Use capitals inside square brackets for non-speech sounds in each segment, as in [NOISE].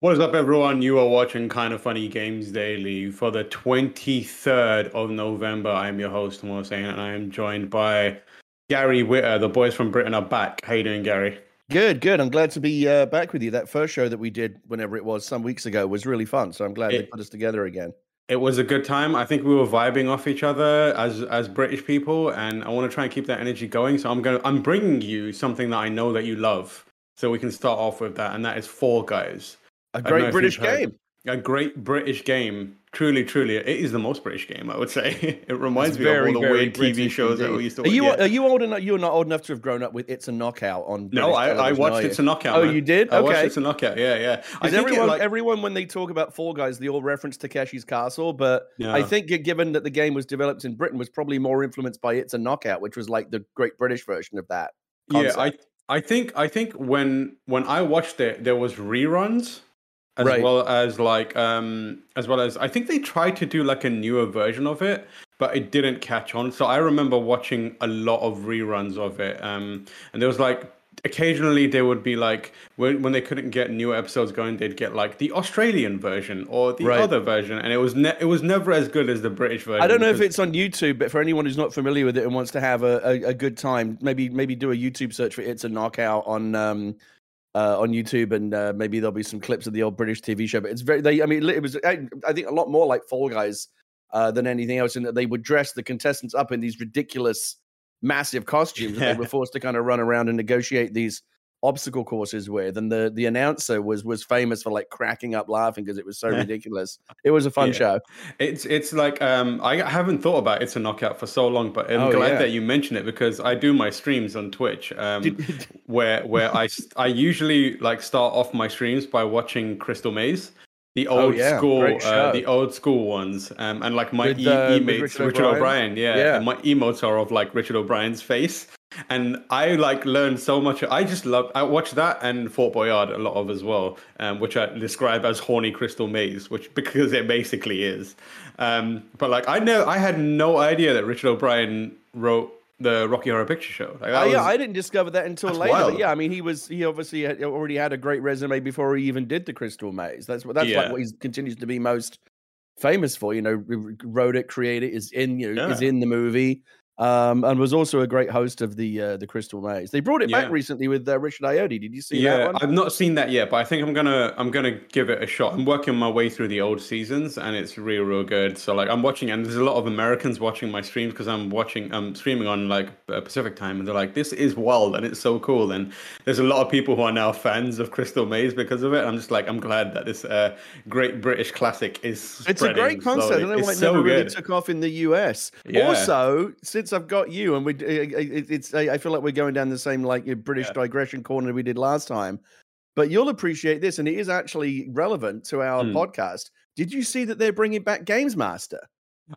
What is up, everyone? You are watching Kind of Funny Games Daily for the 23rd of November. I am your host, Mo and I am joined by Gary Whitta. The boys from Britain are back. How you doing, Gary? Good, good. I'm glad to be uh, back with you. That first show that we did, whenever it was, some weeks ago, was really fun. So I'm glad it, they put us together again. It was a good time. I think we were vibing off each other as as British people, and I want to try and keep that energy going. So I'm going. I'm bringing you something that I know that you love, so we can start off with that, and that is Fall Guys. A great British game. A great British game. Truly, truly, it is the most British game. I would say. [LAUGHS] It reminds it's me very, of all the weird British TV shows indeed. that we used to. Are you are you old enough? You're not old enough to have grown up with It's a Knockout on. British no, I, I watched It's a Knockout. Oh, man. you did? Okay. I watched It's a Knockout. Yeah, yeah. Because everyone, like... everyone, when they talk about Fall Guys, they all reference Takeshi's Castle, but yeah. I think given that the game was developed in Britain, was probably more influenced by It's a Knockout, which was like the Great British version of that. Concept. Yeah, I. I think I think when when I watched it, there was reruns as right. well as like um as well as I think they tried to do like a newer version of it, but it didn't catch on. So I remember watching a lot of reruns of it. Um and there was like occasionally there would be like when, when they couldn't get new episodes going they'd get like the australian version or the right. other version and it was ne- it was never as good as the british version i don't know if it's on youtube but for anyone who's not familiar with it and wants to have a, a, a good time maybe maybe do a youtube search for it's a knockout on um uh, on YouTube, and uh, maybe there'll be some clips of the old British TV show. But it's very, they, I mean, it was, I, I think, a lot more like Fall Guys uh, than anything else, in that they would dress the contestants up in these ridiculous, massive costumes yeah. that they were forced to kind of run around and negotiate these obstacle courses with and the the announcer was was famous for like cracking up laughing because it was so [LAUGHS] ridiculous it was a fun yeah. show it's it's like um i haven't thought about it's a knockout for so long but i'm oh, glad yeah. that you mentioned it because i do my streams on twitch um [LAUGHS] where where i [LAUGHS] i usually like start off my streams by watching crystal maze the oh, old oh, yeah. school, uh, the old school ones, um, and like my with, e- uh, emotes, Richard, Richard O'Brien. O'Brien, yeah, yeah. And my emotes are of like Richard O'Brien's face, and I like learned so much. I just love. I watch that and Fort Boyard a lot of as well, um, which I describe as horny crystal maze, which [LAUGHS] because it basically is. Um, but like I know, I had no idea that Richard O'Brien wrote the Rocky Horror Picture Show. Like, oh, yeah, I didn't discover that until later. Yeah, I mean, he was he obviously had, already had a great resume before he even did the Crystal Maze. That's what that's yeah. like what he continues to be most famous for. You know, wrote it, created is in you know yeah. is in the movie um, and was also a great host of the uh, the Crystal Maze. They brought it yeah. back recently with uh, Richard Ayoade. Did you see yeah, that one? I've not seen that yet, but I think I'm gonna I'm gonna give it a shot. I'm working my way through the old seasons, and it's real real good. So like I'm watching, and there's a lot of Americans watching my streams because I'm watching I'm streaming on like uh, Pacific time, and they're like, "This is wild and it's so cool." And there's a lot of people who are now fans of Crystal Maze because of it. I'm just like I'm glad that this uh, great British classic is. It's a great concept. Slowly. I don't know why it so never good. really took off in the US. Yeah. Also, since I've got you and we it's I feel like we're going down the same like British yeah. digression corner we did last time. But you'll appreciate this, and it is actually relevant to our mm. podcast. Did you see that they're bringing back Games Master?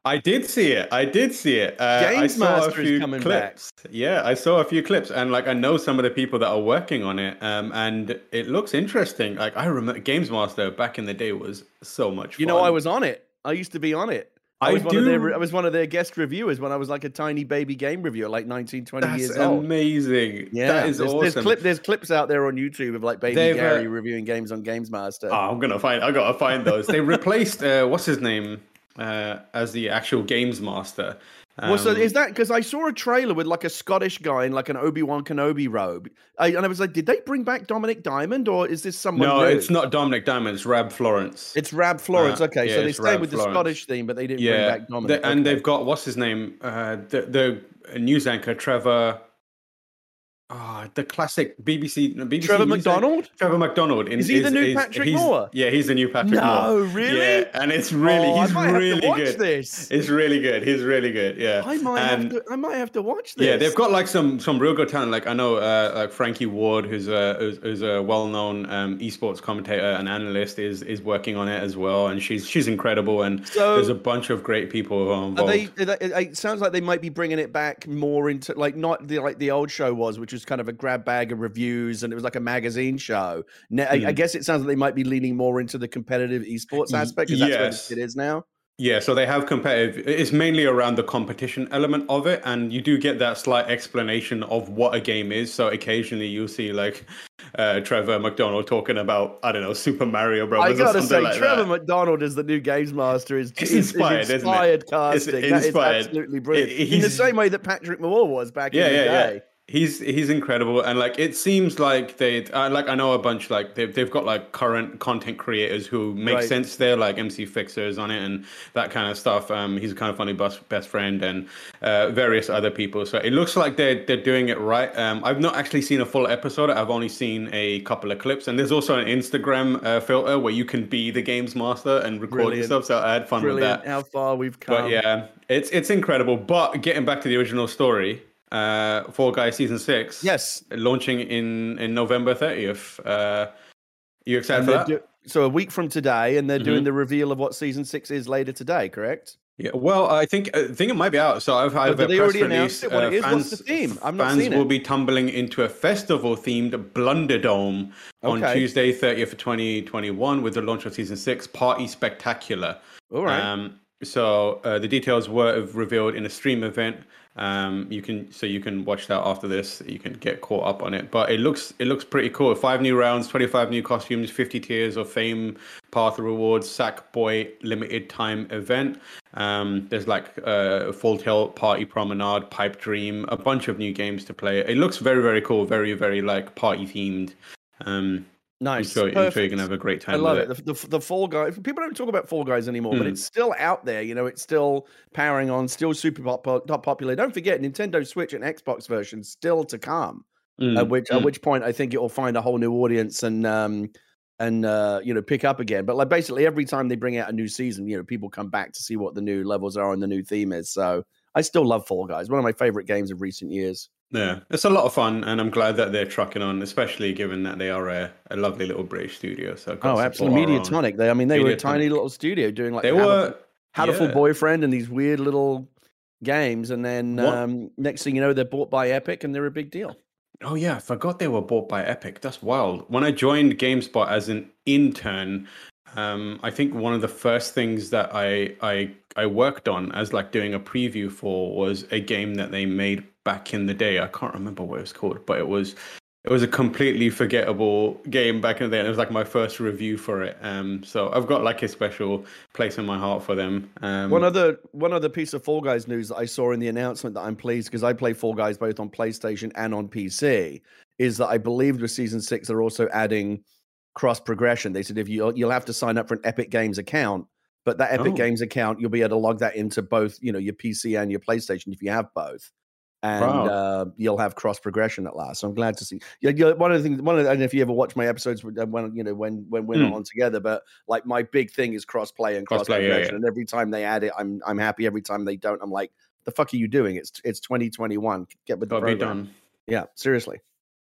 I did see it. I did see it. Uh, Games Master is coming clips. back. Yeah, I saw a few clips, and like I know some of the people that are working on it, um, and it looks interesting. Like I remember Games Master back in the day was so much. Fun. You know, I was on it. I used to be on it. I, I was do... one of their I was one of their guest reviewers when I was like a tiny baby game reviewer, like 19, 20 That's years old. Amazing. Yeah, that is there's, awesome. There's, clip, there's, clips out there on YouTube of like baby They've, Gary uh... reviewing games on Games Master. Oh, I'm gonna find. I gotta find those. they replaced uh, what's his name uh, as the actual Games Master. Um, well, so um, is that because I saw a trailer with like a Scottish guy in like an Obi Wan Kenobi robe, I, and I was like, did they bring back Dominic Diamond or is this someone? No, new? it's not Dominic Diamond. It's Rab Florence. It's Rab Florence. Uh, okay, yeah, so they stayed Rab with Florence. the Scottish theme, but they didn't yeah, bring back Dominic. And okay. they've got what's his name? Uh, the the news anchor Trevor. Oh, the classic BBC. BBC Trevor McDonald. Trevor McDonald. In, is he is, the new is, Patrick Moore? Yeah, he's the new Patrick no, Moore. No, really? Yeah, and it's really oh, he's really good. This. It's really good. He's really good. Yeah, I might and, have to. I might have to watch this. Yeah, they've got like some some real good talent. Like I know uh, like Frankie Ward, who's a who's, who's a well known um, esports commentator and analyst, is is working on it as well, and she's she's incredible. And so, there's a bunch of great people who are involved. Are they, it sounds like they might be bringing it back more into like not the like the old show was, which was kind of a grab bag of reviews and it was like a magazine show. Now, mm. I, I, hmm. guess it sounds like they might be leaning more into the competitive esports aspect because yes. that's what it is now. Yeah, so they have competitive. It's mainly around the competition element of it, and you do get that slight explanation of what a game is. So occasionally you'll see like uh, Trevor McDonald talking about I don't know Super Mario Brothers. I gotta say, like Trevor that. McDonald is the new games master. Is it's inspired, is inspired casting. It's inspired. That is absolutely brilliant. It, In the same way that Patrick Moore was back yeah, in the yeah, day. Yeah he's he's incredible and like it seems like they uh, like i know a bunch like they've, they've got like current content creators who make right. sense there like mc fixers on it and that kind of stuff. Um he's a kind of funny best, best friend and uh, various other people. So it looks like they're they're doing it right. Um i've not actually seen a full episode. I've only seen a couple of clips. And there's also an instagram uh, filter where you can be the games master and record Brilliant. yourself. So i had fun Brilliant. with that. How far we've come. but yeah it's it's incredible. But getting back to the original story uh, Fall Guys season six. Yes, launching in in November thirtieth. Uh, you excited for that? Do- so a week from today, and they're mm-hmm. doing the reveal of what season six is later today. Correct? Yeah. Well, I think I think it might be out. So I've had but a they already announced it? What uh, it is? Fans, What's the theme? I'm not fans will be tumbling into a festival themed Blunderdome okay. on Tuesday, 30th of 2021, with the launch of season six, Party Spectacular. All right. Um, so uh, the details were revealed in a stream event um, you can so you can watch that after this. You can get caught up on it, but it looks it looks pretty cool. Five new rounds, twenty five new costumes, fifty tiers of fame, path rewards, sack boy limited time event. Um, there's like uh, Full Tilt Party Promenade, Pipe Dream, a bunch of new games to play. It looks very very cool, very very like party themed. Um, Nice. I'm sure, I'm sure, you're gonna have a great time. I love it. it. The, the, the, Fall Guys. People don't talk about Fall Guys anymore, mm. but hmm. it's still out there. You know, it's still powering on, still super pop, pop popular. Don't forget, Nintendo Switch and Xbox versions still to come. Mm. At which mm. at which point, I think it will find a whole new audience and um and uh you know pick up again. But like basically every time they bring out a new season, you know, people come back to see what the new levels are and the new theme is. So I still love Fall Guys. One of my favorite games of recent years. Yeah, it's a lot of fun, and I'm glad that they're trucking on, especially given that they are a, a lovely little British studio. So oh, absolutely, Mediatonic. They, I mean, they Mediatonic. were a tiny little studio doing like they were Hatoful yeah. Boyfriend and these weird little games, and then um, next thing you know, they're bought by Epic, and they're a big deal. Oh yeah, I forgot they were bought by Epic. That's wild. When I joined GameSpot as an intern, um, I think one of the first things that I I I worked on as like doing a preview for was a game that they made back in the day. I can't remember what it was called, but it was it was a completely forgettable game back in the day. And it was like my first review for it. Um, so I've got like a special place in my heart for them. Um, one other one other piece of Fall Guys news that I saw in the announcement that I'm pleased because I play Fall Guys both on PlayStation and on PC is that I believe with season six they're also adding cross progression. They said if you you'll have to sign up for an Epic Games account, but that Epic oh. Games account you'll be able to log that into both you know your PC and your PlayStation if you have both and wow. uh, you'll have cross progression at last. So I'm glad to see. Yeah, you know, one of the things, one of the, I don't know if you ever watch my episodes uh, when you know when when we're mm. not on together, but like my big thing is cross play and cross progression. Yeah, yeah. And every time they add it, I'm I'm happy. Every time they don't, I'm like, the fuck are you doing? It's it's 2021. Get with the Gotta program. Yeah, seriously.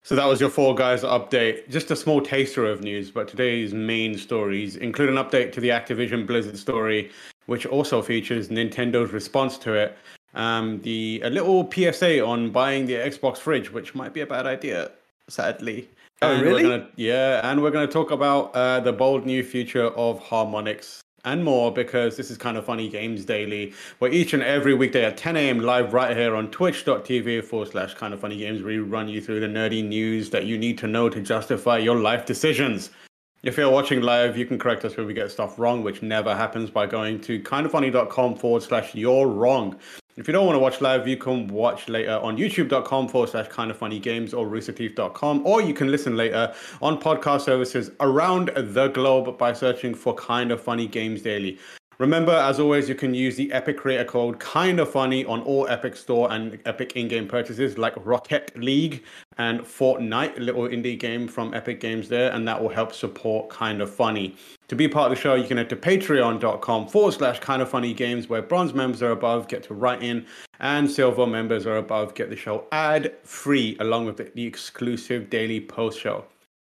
So that was your Fall Guys update. Just a small taster of news, but today's main stories include an update to the Activision Blizzard story, which also features Nintendo's response to it um, the a little PSA on buying the Xbox fridge, which might be a bad idea, sadly. Oh, and really? Gonna, yeah, and we're going to talk about uh, the bold new future of Harmonix and more because this is kind of funny games daily where each and every weekday at 10 a.m live right here on twitch.tv forward slash kind of funny games we run you through the nerdy news that you need to know to justify your life decisions if you're watching live, you can correct us when we get stuff wrong, which never happens by going to kindoffunny.com forward slash you're wrong. If you don't want to watch live, you can watch later on youtube.com forward slash kind of funny games or roosterteeth.com, or you can listen later on podcast services around the globe by searching for kind of funny games daily. Remember, as always, you can use the Epic creator code Kinda Funny on all Epic Store and Epic in-game purchases like Rocket League and Fortnite, a little indie game from Epic Games there, and that will help support Kinda Funny. To be part of the show, you can head to patreon.com forward slash Kinda Funny Games, where bronze members are above, get to write in, and silver members are above, get the show ad free, along with the exclusive daily post show.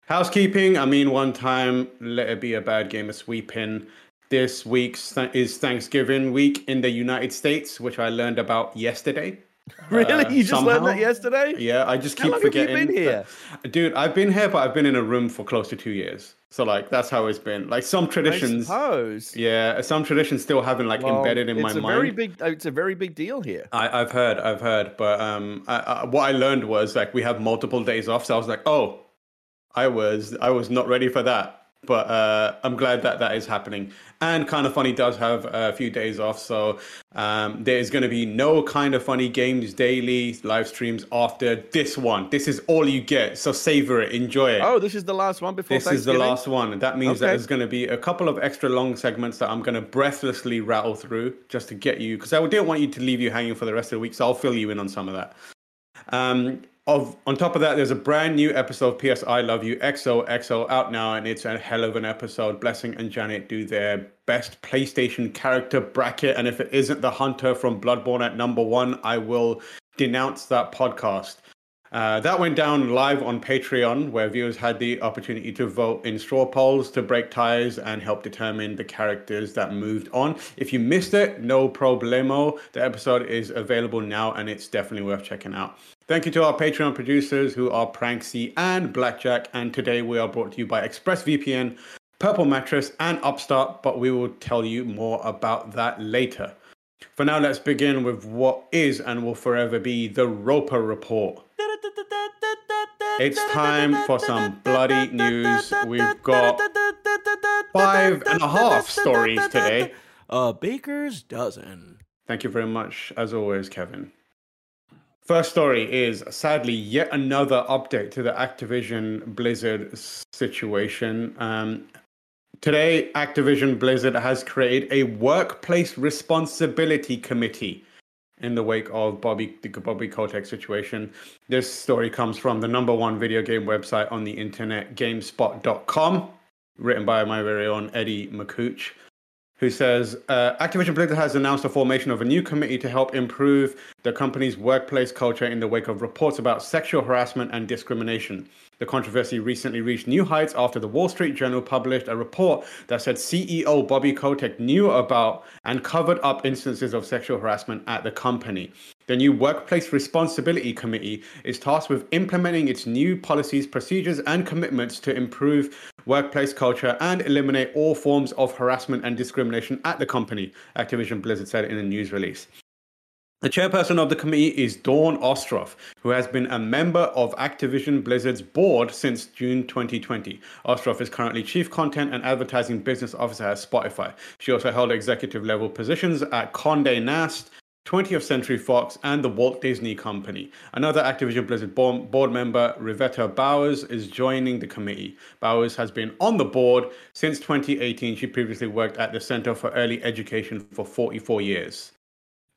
Housekeeping, I mean, one time, let it be a bad game of sweeping this week is Thanksgiving week in the United States, which I learned about yesterday. [LAUGHS] Really? Uh, you just somehow. learned that yesterday? Yeah, I just keep forgetting. Have you been here? Dude, I've been here, but I've been in a room for close to two years. So like that's how it's been. Like some traditions, I suppose. Yeah, some traditions still haven't like well, embedded in my mind. Very big. It's a very big deal here. I, have heard, I've heard, but um, I, I, what I learned was like we have multiple days off. So I was like, oh, I was, I was not ready for that but uh, I'm glad that that is happening. And Kinda Funny does have a few days off, so um, there is going to be no Kinda Funny games daily live streams after this one. This is all you get, so savor it, enjoy it. Oh, this is the last one before. This is the last one, and that means okay. that there's going to be a couple of extra long segments that I'm going to breathlessly rattle through just to get you, because I didn't want you to leave you hanging for the rest of the week, so I'll fill you in on some of that. Um, of on top of that, there's a brand new episode of PS I Love You XOXO out now, and it's a hell of an episode. Blessing and Janet do their best PlayStation character bracket, and if it isn't the Hunter from Bloodborne at number one, I will denounce that podcast. Uh, that went down live on Patreon, where viewers had the opportunity to vote in straw polls to break ties and help determine the characters that moved on. If you missed it, no problemo. The episode is available now, and it's definitely worth checking out. Thank you to our Patreon producers who are Pranksy and Blackjack. And today we are brought to you by ExpressVPN, Purple Mattress, and Upstart, but we will tell you more about that later. For now, let's begin with what is and will forever be the Roper Report. It's time for some bloody news. We've got five and a half stories today. A baker's dozen. Thank you very much, as always, Kevin. First story is sadly yet another update to the Activision Blizzard situation. Um, today, Activision Blizzard has created a workplace responsibility committee in the wake of Bobby the Bobby Kotick situation. This story comes from the number one video game website on the internet, GameSpot.com, written by my very own Eddie Makuch who says uh, Activision Blizzard has announced the formation of a new committee to help improve the company's workplace culture in the wake of reports about sexual harassment and discrimination. The controversy recently reached new heights after the Wall Street Journal published a report that said CEO Bobby Kotick knew about and covered up instances of sexual harassment at the company. The new Workplace Responsibility Committee is tasked with implementing its new policies, procedures, and commitments to improve workplace culture and eliminate all forms of harassment and discrimination at the company, Activision Blizzard said in a news release. The chairperson of the committee is Dawn Ostroff, who has been a member of Activision Blizzard's board since June 2020. Ostroff is currently Chief Content and Advertising Business Officer at Spotify. She also held executive level positions at Condé Nast, 20th Century Fox, and the Walt Disney Company. Another Activision Blizzard board member, Reveta Bowers, is joining the committee. Bowers has been on the board since 2018. She previously worked at the Center for Early Education for 44 years.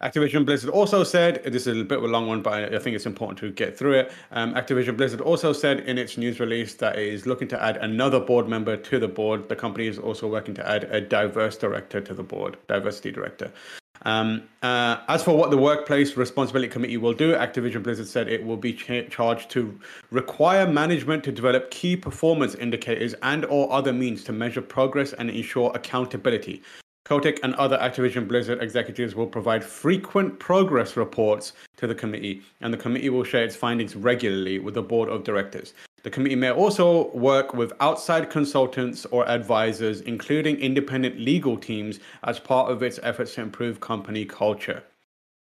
Activision Blizzard also said, this is a bit of a long one, but I think it's important to get through it. Um, Activision Blizzard also said in its news release that it is looking to add another board member to the board. The company is also working to add a diverse director to the board, diversity director. Um, uh, as for what the Workplace Responsibility Committee will do, Activision Blizzard said it will be ch- charged to require management to develop key performance indicators and or other means to measure progress and ensure accountability. Kotick and other Activision Blizzard executives will provide frequent progress reports to the committee, and the committee will share its findings regularly with the board of directors. The committee may also work with outside consultants or advisors, including independent legal teams, as part of its efforts to improve company culture.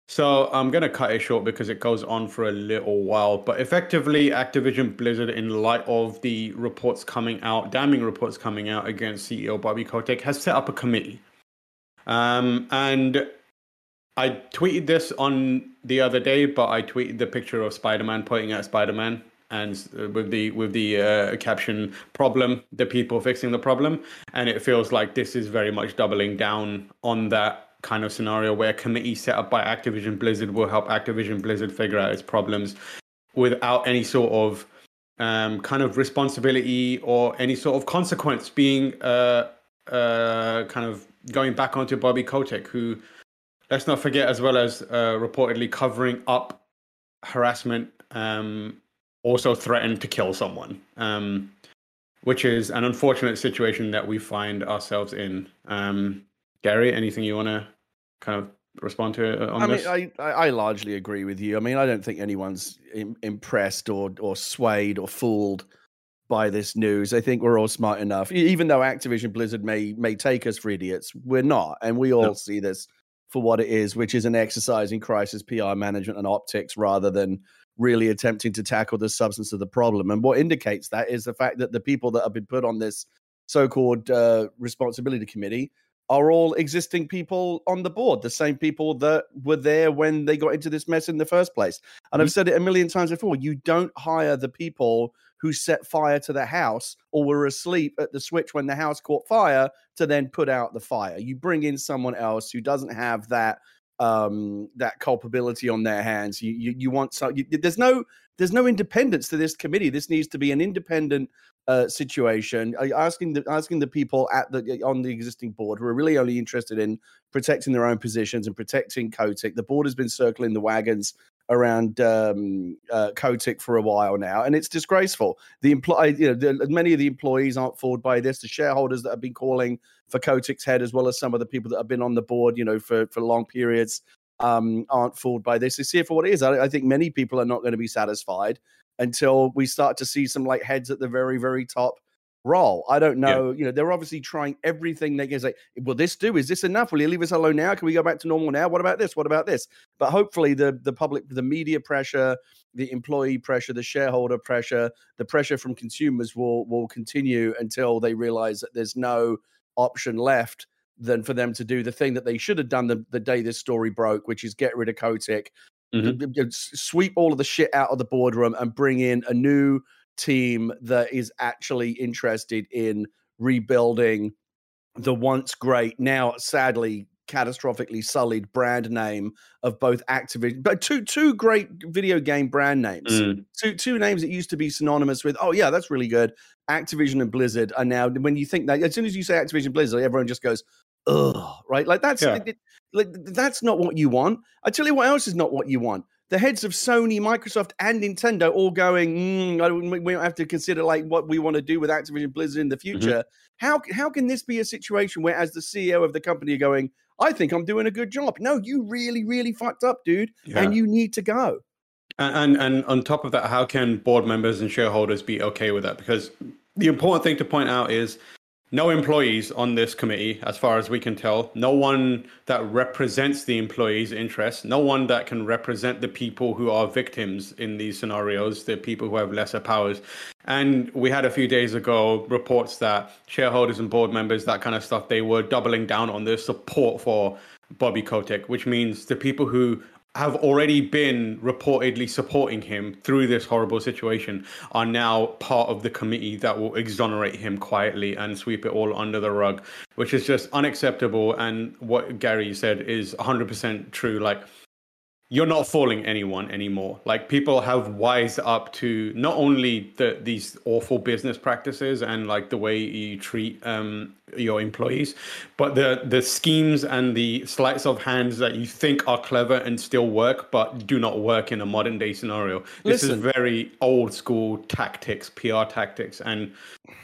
So I'm going to cut it short because it goes on for a little while. But effectively, Activision Blizzard, in light of the reports coming out, damning reports coming out against CEO Bobby Kotick, has set up a committee. Um, and I tweeted this on the other day, but I tweeted the picture of Spider Man pointing at Spider Man and with the with the uh, caption problem, the people fixing the problem, and it feels like this is very much doubling down on that kind of scenario where a committee set up by Activision Blizzard will help Activision Blizzard figure out its problems without any sort of um, kind of responsibility or any sort of consequence being uh, uh, kind of going back onto Bobby Kotick, who let's not forget as well as uh, reportedly covering up harassment, um, also threatened to kill someone, um, which is an unfortunate situation that we find ourselves in. Um, Gary, anything you want to kind of respond to uh, on I this? mean, I, I largely agree with you. I mean, I don't think anyone's Im- impressed or or swayed or fooled by this news. I think we're all smart enough, even though Activision Blizzard may may take us for idiots. We're not, and we all no. see this for what it is, which is an exercise in crisis PR management and optics rather than really attempting to tackle the substance of the problem. And what indicates that is the fact that the people that have been put on this so-called uh, responsibility committee are all existing people on the board, the same people that were there when they got into this mess in the first place. And mm-hmm. I've said it a million times before you don't hire the people who set fire to the house or were asleep at the switch when the house caught fire to then put out the fire. You bring in someone else who doesn't have that um that culpability on their hands. You you, you want so you, there's no there's no independence to this committee. This needs to be an independent uh, situation, asking the asking the people at the on the existing board who are really only interested in protecting their own positions and protecting Kotick. The board has been circling the wagons around um, uh, Kotick for a while now, and it's disgraceful. The employee, you know, the, many of the employees aren't fooled by this. The shareholders that have been calling for Kotick's head, as well as some of the people that have been on the board, you know, for for long periods, um, aren't fooled by this. They see for what it is. I, I think many people are not going to be satisfied until we start to see some like heads at the very, very top roll. I don't know. Yeah. You know, they're obviously trying everything they can say, will this do? Is this enough? Will you leave us alone now? Can we go back to normal now? What about this? What about this? But hopefully the the public, the media pressure, the employee pressure, the shareholder pressure, the pressure from consumers will will continue until they realize that there's no option left than for them to do the thing that they should have done the, the day this story broke, which is get rid of Kotick, Mm-hmm. Sweep all of the shit out of the boardroom and bring in a new team that is actually interested in rebuilding the once great, now sadly catastrophically sullied brand name of both Activision, but two two great video game brand names, mm. two two names that used to be synonymous with. Oh yeah, that's really good. Activision and Blizzard are now. When you think that, as soon as you say Activision Blizzard, everyone just goes, ugh, right? Like that's yeah. it, like that's not what you want. I tell you what else is not what you want. The heads of Sony, Microsoft, and Nintendo all going. Mm, we don't have to consider like what we want to do with Activision Blizzard in the mm-hmm. future. Mm-hmm. How how can this be a situation where, as the CEO of the company, you're going, I think I'm doing a good job. No, you really, really fucked up, dude, yeah. and you need to go. And, and and on top of that, how can board members and shareholders be okay with that? Because the important thing to point out is no employees on this committee, as far as we can tell. No one that represents the employees' interests. No one that can represent the people who are victims in these scenarios, the people who have lesser powers. And we had a few days ago reports that shareholders and board members, that kind of stuff, they were doubling down on their support for Bobby Kotick, which means the people who have already been reportedly supporting him through this horrible situation are now part of the committee that will exonerate him quietly and sweep it all under the rug, which is just unacceptable. And what Gary said is 100% true. Like, you're not fooling anyone anymore. Like people have wised up to not only the these awful business practices and like the way you treat um, your employees, but the the schemes and the sleights of hands that you think are clever and still work, but do not work in a modern day scenario. This Listen. is very old school tactics, PR tactics, and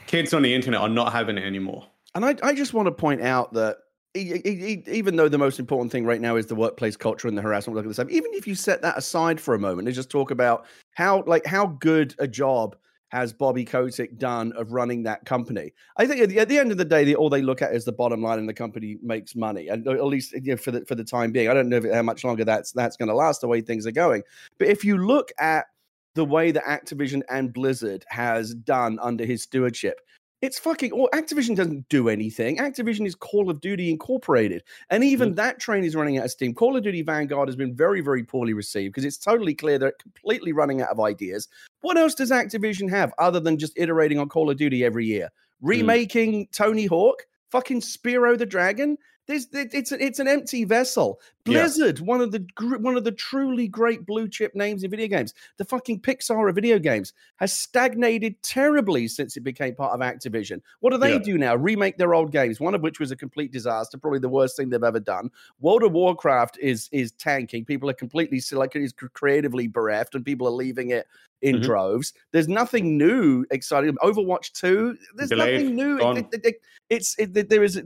kids on the internet are not having it anymore. And I, I just want to point out that even though the most important thing right now is the workplace culture and the harassment, look at the same. Even if you set that aside for a moment and just talk about how, like, how good a job has Bobby Kotick done of running that company? I think at the, at the end of the day, the, all they look at is the bottom line, and the company makes money, and uh, at least you know, for the for the time being. I don't know how much longer that's that's going to last the way things are going. But if you look at the way that Activision and Blizzard has done under his stewardship, It's fucking. Or Activision doesn't do anything. Activision is Call of Duty Incorporated, and even mm. that train is running out of steam. Call of Duty Vanguard has been very, very poorly received because it's totally clear they're completely running out of ideas. What else does Activision have other than just iterating on Call of Duty every year? Mm. Remaking mm. Tony Hawk, fucking Spyro the Dragon. There's, it's a, it's an empty vessel. Blizzard, yeah. one of the one of the truly great blue chip names in video games, the fucking Pixar of video games, has stagnated terribly since it became part of Activision. What do they yeah. do now? Remake their old games, one of which was a complete disaster, probably the worst thing they've ever done. World of Warcraft is is tanking. People are completely like is creatively bereft, and people are leaving it in mm-hmm. droves. There's nothing new exciting. Overwatch 2, there's Delayed, nothing new. It, it, it, it's there is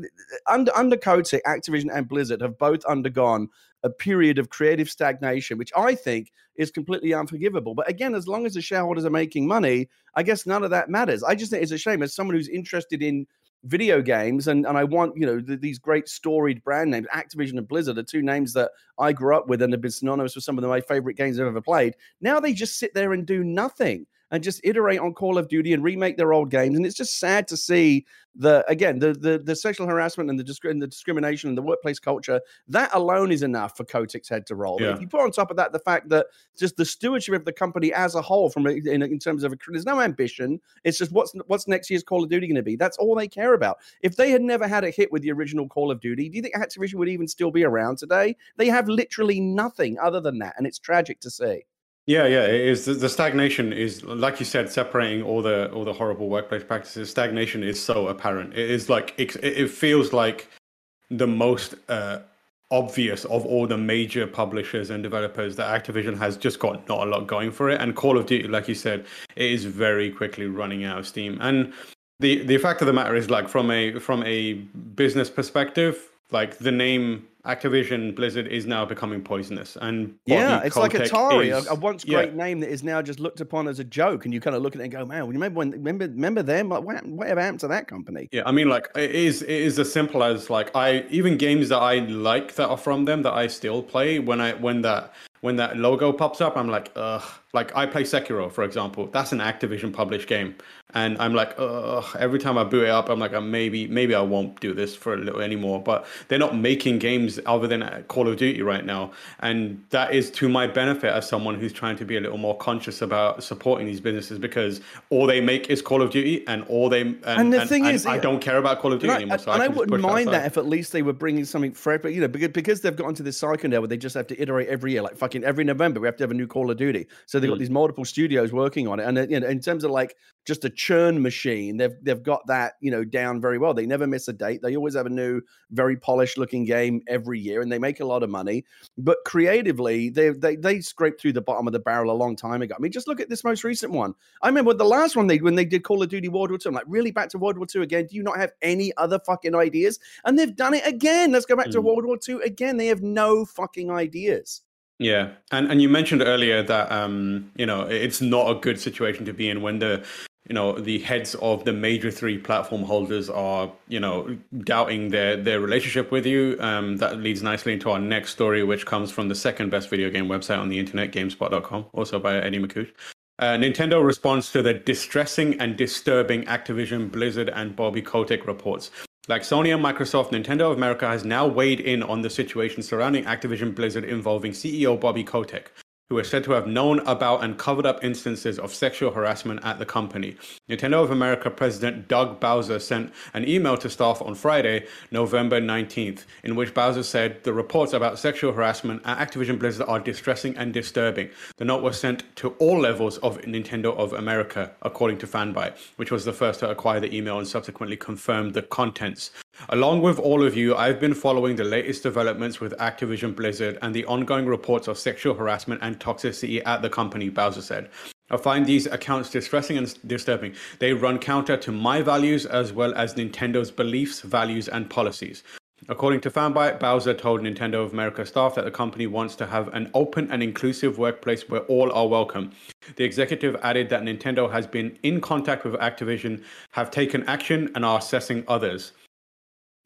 under under Kotick, Activision and Blizzard have both undergone a period of creative stagnation, which I think is completely unforgivable. But again, as long as the shareholders are making money, I guess none of that matters. I just think it's a shame as someone who's interested in video games and, and I want, you know, the, these great storied brand names, Activision and Blizzard are two names that I grew up with and have been synonymous with some of my favorite games I've ever played. Now they just sit there and do nothing and just iterate on Call of Duty and remake their old games. And it's just sad to see the again the the, the sexual harassment and the, disc- and the discrimination and the workplace culture. That alone is enough for Kotick's head to roll. Yeah. If you put on top of that the fact that just the stewardship of the company as a whole, from in, in terms of a, there's no ambition. It's just what's what's next year's Call of Duty going to be. That's all they care about. If they had never had a hit with the original Call of Duty, do you think Activision would even still be around today? They have literally nothing other than that, and it's tragic to see. Yeah, yeah, it is. The, the, stagnation is, like you said, separating all the all the horrible workplace practices. Stagnation is so apparent. It is like it, it feels like the most uh, obvious of all the major publishers and developers that Activision has just got not a lot going for it. And Call of Duty, like you said, it is very quickly running out of steam. And the the fact of the matter is, like from a from a business perspective, like the name Activision Blizzard is now becoming poisonous, and yeah, it's like Atari, is, a, a, once great yeah. name that is now just looked upon as a joke, and you kind of look at it and go, "Man, remember when? Remember, remember them? Like, what, whatever happened to that company?" Yeah, I mean, like it is, it is as simple as like I even games that I like that are from them that I still play when I when that when that logo pops up, I'm like, ugh. Like I play Sekiro, for example. That's an Activision published game, and I'm like, ugh. Every time I boot it up, I'm like, uh, maybe, maybe I won't do this for a little anymore. But they're not making games other than uh, Call of Duty right now, and that is to my benefit as someone who's trying to be a little more conscious about supporting these businesses because all they make is Call of Duty, and all they and, and the and, thing and is, I don't care about Call of Duty and anymore. So and I, I wouldn't mind that if at least they were bringing something fresh, but you know, because because they've gotten to this cycle now where they just have to iterate every year, like fucking every November we have to have a new Call of Duty. So they've got mm. these multiple studios working on it, and uh, you know, in terms of like just a churn machine, they've they've got that you know down very well. They never miss a date. They always have a new, very polished looking game every year, and they make a lot of money. But creatively, they they they scraped through the bottom of the barrel a long time ago. I mean, just look at this most recent one. I remember the last one they when they did Call of Duty World War II. I'm like, really back to World War II again? Do you not have any other fucking ideas? And they've done it again. Let's go back mm. to World War II again. They have no fucking ideas. Yeah, and and you mentioned earlier that um, you know it's not a good situation to be in when the you know the heads of the major three platform holders are you know doubting their their relationship with you. Um, that leads nicely into our next story, which comes from the second best video game website on the internet, Gamespot.com, also by Eddie Makuch. Uh, Nintendo responds to the distressing and disturbing Activision, Blizzard, and Bobby Kotick reports. Like Sony and Microsoft, Nintendo of America has now weighed in on the situation surrounding Activision Blizzard involving CEO Bobby Kotick who is said to have known about and covered up instances of sexual harassment at the company. Nintendo of America President Doug Bowser sent an email to staff on Friday, November 19th, in which Bowser said the reports about sexual harassment at Activision Blizzard are distressing and disturbing. The note was sent to all levels of Nintendo of America, according to Fanbyte, which was the first to acquire the email and subsequently confirmed the contents. Along with all of you, I've been following the latest developments with Activision Blizzard and the ongoing reports of sexual harassment and toxicity at the company, Bowser said. I find these accounts distressing and disturbing. They run counter to my values as well as Nintendo's beliefs, values, and policies. According to Fanbyte, Bowser told Nintendo of America staff that the company wants to have an open and inclusive workplace where all are welcome. The executive added that Nintendo has been in contact with Activision, have taken action, and are assessing others.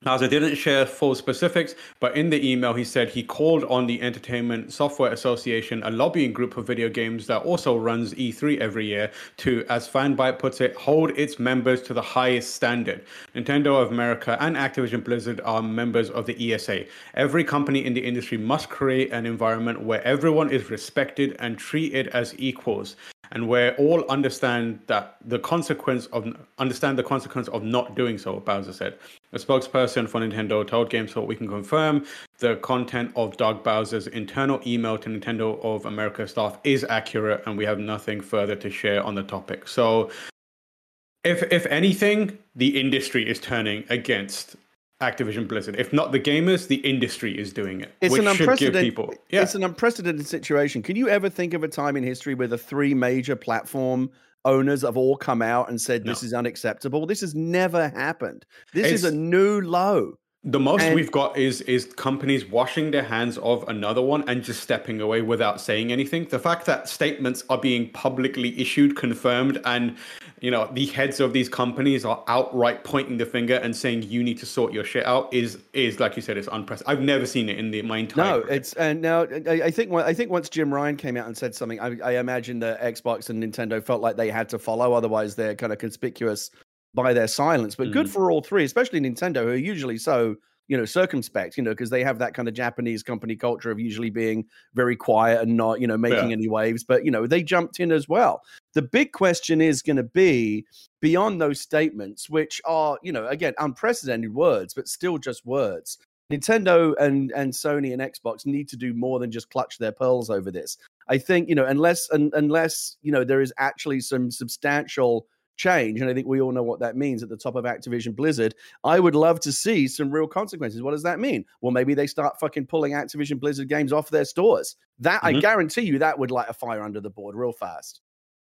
Bowser didn't share full specifics, but in the email he said he called on the Entertainment Software Association, a lobbying group for video games that also runs E3 every year, to, as Fanbyte puts it, hold its members to the highest standard. Nintendo of America and Activision Blizzard are members of the ESA. Every company in the industry must create an environment where everyone is respected and treated as equals and where all understand that the consequence of understand the consequence of not doing so, Bowser said. A spokesperson for Nintendo told GameSpot we can confirm the content of Doug Bowser's internal email to Nintendo of America staff is accurate, and we have nothing further to share on the topic. So, if if anything, the industry is turning against Activision Blizzard. If not the gamers, the industry is doing it. It's an unprecedented. People, yeah. It's an unprecedented situation. Can you ever think of a time in history where the three major platform owners have all come out and said this no. is unacceptable? This has never happened. This it's, is a new low. The most and, we've got is is companies washing their hands of another one and just stepping away without saying anything. The fact that statements are being publicly issued, confirmed, and you know the heads of these companies are outright pointing the finger and saying you need to sort your shit out is is like you said it's unprecedented. I've never seen it in the my entire. No, career. it's and now I, I, think I think once Jim Ryan came out and said something, I, I imagine that Xbox and Nintendo felt like they had to follow, otherwise they're kind of conspicuous by their silence. But mm. good for all three, especially Nintendo, who are usually so you know circumspect you know because they have that kind of japanese company culture of usually being very quiet and not you know making yeah. any waves but you know they jumped in as well the big question is going to be beyond those statements which are you know again unprecedented words but still just words nintendo and and sony and xbox need to do more than just clutch their pearls over this i think you know unless unless you know there is actually some substantial change. And I think we all know what that means at the top of Activision Blizzard. I would love to see some real consequences. What does that mean? Well, maybe they start fucking pulling Activision Blizzard games off their stores. That mm-hmm. I guarantee you that would light a fire under the board real fast.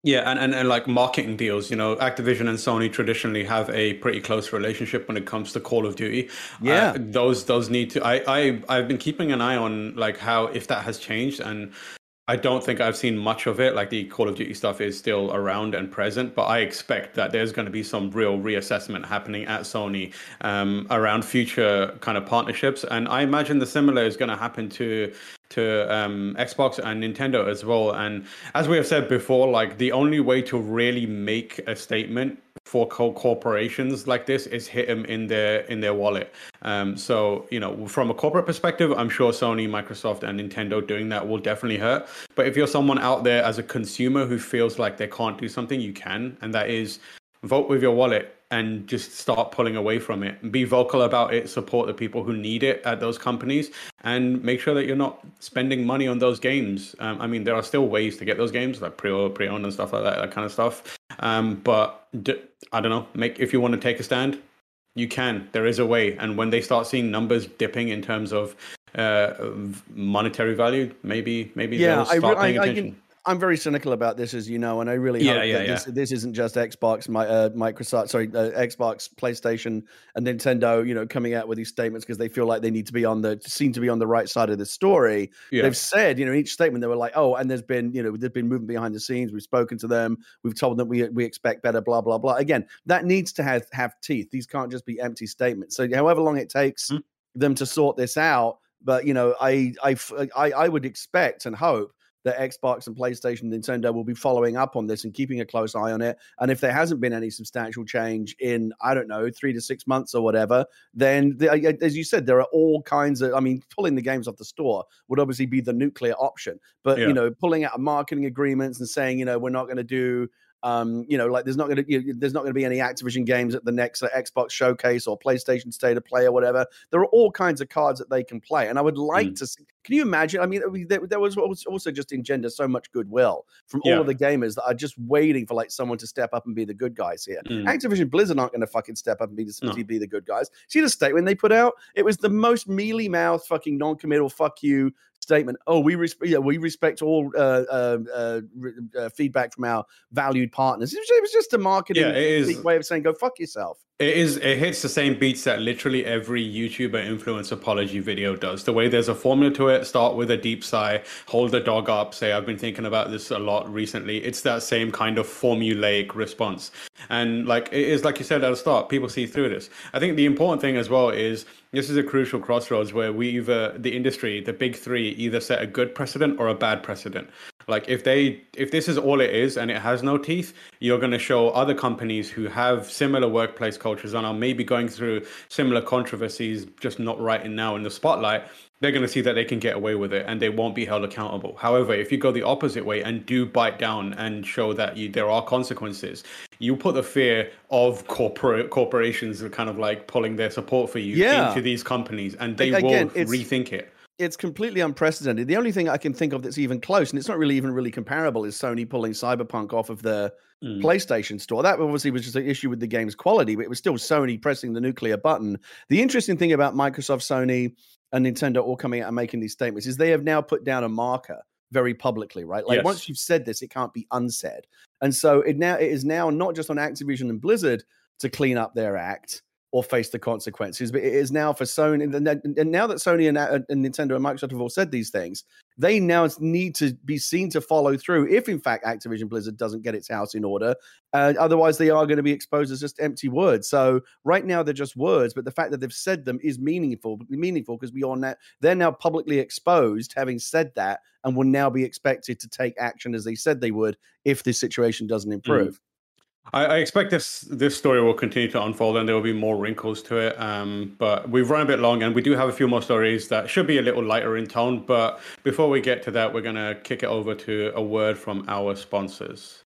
Yeah, and, and, and like marketing deals, you know, Activision and Sony traditionally have a pretty close relationship when it comes to Call of Duty. Yeah, uh, those those need to. I I I've been keeping an eye on like how if that has changed, and I don't think I've seen much of it. Like the Call of Duty stuff is still around and present, but I expect that there's going to be some real reassessment happening at Sony um, around future kind of partnerships. And I imagine the similar is going to happen to to um, Xbox and Nintendo as well. And as we have said before, like the only way to really make a statement for co- corporations like this is hit them in their in their wallet. Um, so you know, from a corporate perspective, I'm sure Sony, Microsoft, and Nintendo doing that will definitely hurt. But if you're someone out there as a consumer who feels like they can't do something, you can, and that is vote with your wallet and just start pulling away from it. Be vocal about it, support the people who need it at those companies, and make sure that you're not spending money on those games. Um, I mean, there are still ways to get those games, like pre pre-owned and stuff like that, that kind of stuff. Um, but d- I don't know. Make if you want to take a stand, you can. There is a way, and when they start seeing numbers dipping in terms of uh, monetary value, maybe maybe yeah, they'll start I, paying I, attention. I can, I'm very cynical about this, as you know, and I really yeah, hope yeah, that yeah. This, this, isn't just Xbox, my, uh, Microsoft, sorry, uh, Xbox, PlayStation, and Nintendo, you know, coming out with these statements because they feel like they need to be on the seem to be on the right side of the story. They've said, you know, each statement they were like, oh, and there's been, you know, there's been movement behind the scenes. We've spoken to them. We've told them we we expect better. Blah blah blah. Again, that needs to have have teeth. These can't just be empty statements. So, however long it takes mm-hmm. them to sort this out, but you know, I I I, I would expect and hope that Xbox and PlayStation Nintendo will be following up on this and keeping a close eye on it. And if there hasn't been any substantial change in, I don't know, three to six months or whatever, then the, as you said, there are all kinds of, I mean, pulling the games off the store would obviously be the nuclear option. But, yeah. you know, pulling out marketing agreements and saying, you know, we're not going to do um, you know, like there's not going to you know, there's not going to be any Activision games at the next uh, Xbox showcase or PlayStation State of Play or whatever. There are all kinds of cards that they can play, and I would like mm. to. See, can you imagine? I mean, there, there, was also just engender so much goodwill from yeah. all of the gamers that are just waiting for like someone to step up and be the good guys here. Mm. Activision Blizzard aren't going to fucking step up and be the, no. be the good guys. See the statement they put out? It was the most mealy mouth, fucking non-committal, fuck you statement. Oh, we respect. Yeah, we respect all uh, uh, uh, uh, feedback from our valued partners. It was, it was just a marketing yeah, way of saying, "Go fuck yourself." It is. It hits the same beats that literally every YouTuber influence apology video does. The way there's a formula to it. Start with a deep sigh, hold the dog up, say, "I've been thinking about this a lot recently." It's that same kind of formulaic response. And like it is like you said at the start, people see through this. I think the important thing as well is this is a crucial crossroads where we either the industry, the big three, either set a good precedent or a bad precedent. Like if they if this is all it is and it has no teeth, you're going to show other companies who have similar workplace cultures and are maybe going through similar controversies, just not right now in the spotlight. They're going to see that they can get away with it and they won't be held accountable. However, if you go the opposite way and do bite down and show that you, there are consequences, you put the fear of corporate corporations kind of like pulling their support for you yeah. into these companies and they Again, will rethink it it's completely unprecedented. The only thing I can think of that's even close, and it's not really even really comparable, is Sony pulling Cyberpunk off of the mm. PlayStation Store. That obviously was just an issue with the game's quality, but it was still Sony pressing the nuclear button. The interesting thing about Microsoft, Sony, and Nintendo all coming out and making these statements is they have now put down a marker very publicly, right? Like yes. once you've said this, it can't be unsaid. And so it now it is now not just on Activision and Blizzard to clean up their act or face the consequences. But it is now for Sony, and now that Sony and, uh, Nintendo and Microsoft have all said these things, they now need to be seen to follow through. If in fact Activision Blizzard doesn't get its house in order, uh, otherwise they are going to be exposed as just empty words. So right now they're just words, but the fact that they've said them is meaningful. Meaningful because we are now they're now publicly exposed, having said that, and will now be expected to take action as they said they would if this situation doesn't mm. improve. Mm. I, I, expect this this story will continue to unfold and there will be more wrinkles to it. Um, but we've run a bit long and we do have a few more stories that should be a little lighter in tone. But before we get to that, we're going to kick it over to a word from our sponsors.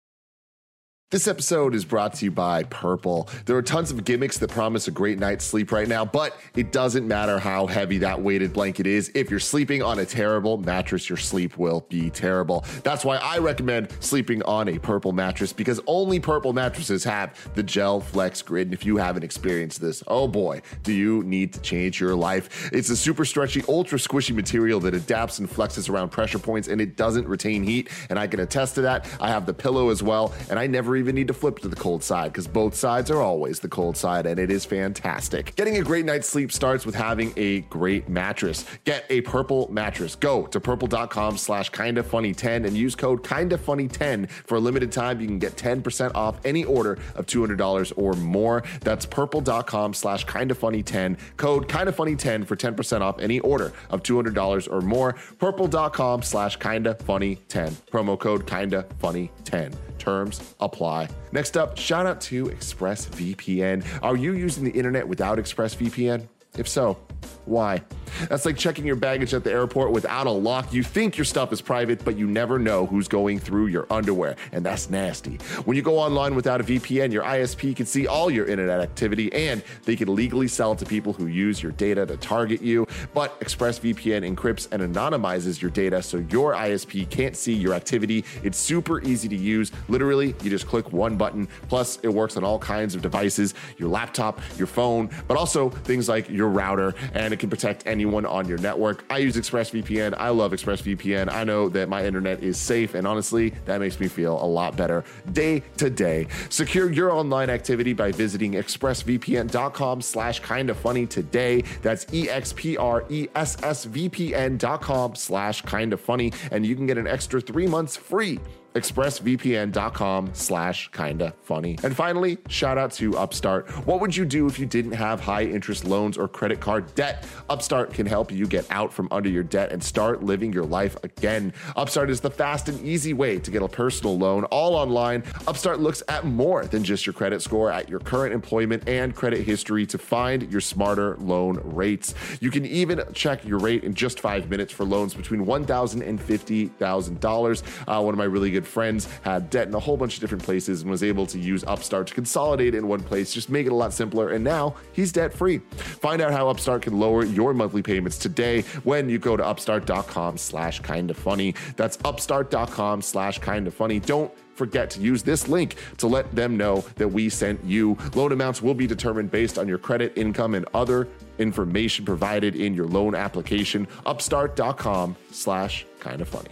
This episode is brought to you by Purple. There are tons of gimmicks that promise a great night's sleep right now, but it doesn't matter how heavy that weighted blanket is. If you're sleeping on a terrible mattress, your sleep will be terrible. That's why I recommend sleeping on a Purple mattress because only Purple mattresses have the Gel Flex Grid. And if you haven't experienced this, oh boy, do you need to change your life. It's a super stretchy, ultra squishy material that adapts and flexes around pressure points and it doesn't retain heat. And I can attest to that. I have the pillow as well, and I never even need to flip to the cold side because both sides are always the cold side and it is fantastic. Getting a great night's sleep starts with having a great mattress. Get a purple mattress. Go to purple.com slash kinda funny 10 and use code kinda funny 10 for a limited time. You can get 10% off any order of $200 or more. That's purple.com slash kinda funny 10. Code kinda funny 10 for 10% off any order of $200 or more. Purple.com slash kinda funny 10. Promo code kinda funny 10. Terms apply. Next up, shout out to ExpressVPN. Are you using the internet without ExpressVPN? If so, why? That's like checking your baggage at the airport without a lock. You think your stuff is private, but you never know who's going through your underwear, and that's nasty. When you go online without a VPN, your ISP can see all your internet activity and they can legally sell to people who use your data to target you. But ExpressVPN encrypts and anonymizes your data so your ISP can't see your activity. It's super easy to use. Literally, you just click one button. Plus, it works on all kinds of devices your laptop, your phone, but also things like your router and it can protect anyone on your network. I use ExpressVPN. I love ExpressVPN. I know that my internet is safe, and honestly, that makes me feel a lot better day to day. Secure your online activity by visiting expressvpn.com slash kinda funny today. That's E-X-P-R-E-S-S-V-P-N.com slash kinda funny, and you can get an extra three months free expressvpn.com slash kinda funny. And finally, shout out to Upstart. What would you do if you didn't have high interest loans or credit card debt? Upstart can help you get out from under your debt and start living your life again. Upstart is the fast and easy way to get a personal loan all online. Upstart looks at more than just your credit score, at your current employment and credit history to find your smarter loan rates. You can even check your rate in just five minutes for loans between $1,000 and $50,000. Uh, one of my really good good friends, had debt in a whole bunch of different places, and was able to use Upstart to consolidate in one place, just make it a lot simpler. And now he's debt free. Find out how Upstart can lower your monthly payments today when you go to upstart.com slash kinda funny. That's upstart.com slash kinda funny. Don't forget to use this link to let them know that we sent you. Loan amounts will be determined based on your credit, income, and other information provided in your loan application. Upstart.com slash kinda funny.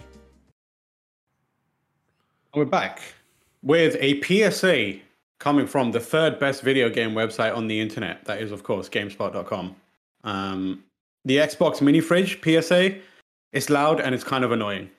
We're back with a PSA coming from the third best video game website on the internet. That is, of course, GameSpot.com. Um, the Xbox mini fridge PSA. It's loud and it's kind of annoying.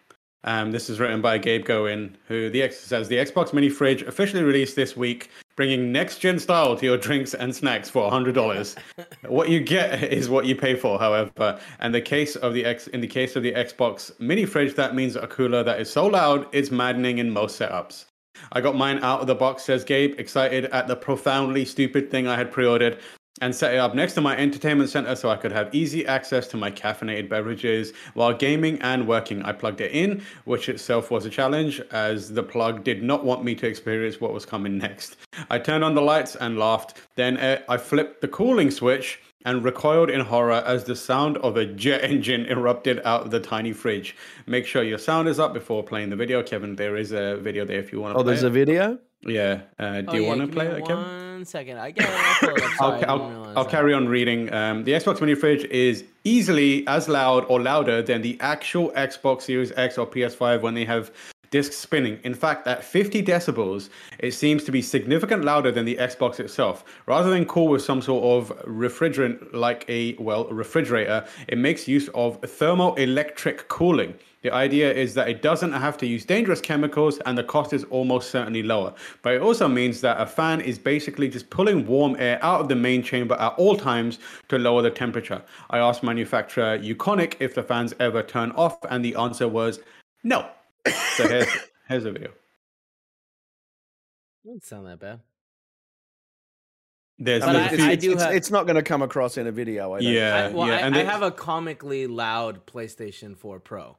Um, this is written by Gabe Gurwin, who the X says the Xbox Mini Fridge officially released this week, bringing next gen style to your drinks and snacks for hundred dollars. [LAUGHS] what you get is what you pay for, however. And the case of the X, in the case of the Xbox Mini Fridge, that means a cooler that is so loud it's maddening in most setups. I got mine out of the box, says Gabe, excited at the profoundly stupid thing I had pre-ordered and set it up next to my entertainment center so I could have easy access to my caffeinated beverages while gaming and working. I plugged it in, which itself was a challenge as the plug did not want me to experience what was coming next. I turned on the lights and laughed. Then uh, I flipped the cooling switch and recoiled in horror as the sound of a jet [LAUGHS] engine erupted out of the tiny fridge. Make sure your sound is up before playing the video, Kevin. There is a video there if you want to. Oh, there's it. a video. Yeah. Uh, do oh, you yeah, want to play it, Kevin? One second. I get it. I'll, I'll, I'll carry on reading. Um, the Xbox Mini Fridge is easily as loud or louder than the actual Xbox Series X or PS5 when they have discs spinning. In fact, at 50 decibels, it seems to be significant louder than the Xbox itself. Rather than cool with some sort of refrigerant like a, well, refrigerator, it makes use of thermoelectric cooling. The idea is that it doesn't have to use dangerous chemicals and the cost is almost certainly lower. But it also means that a fan is basically just pulling warm air out of the main chamber at all times to lower the temperature. I asked manufacturer Ukonic if the fans ever turn off, and the answer was no. So here's, here's a video. Doesn't sound that bad. There's, I mean, there's it's, a few- it's, do it's, have- it's not going to come across in a video. I don't yeah, I, well, yeah, I, and I they- have a comically loud PlayStation 4 Pro.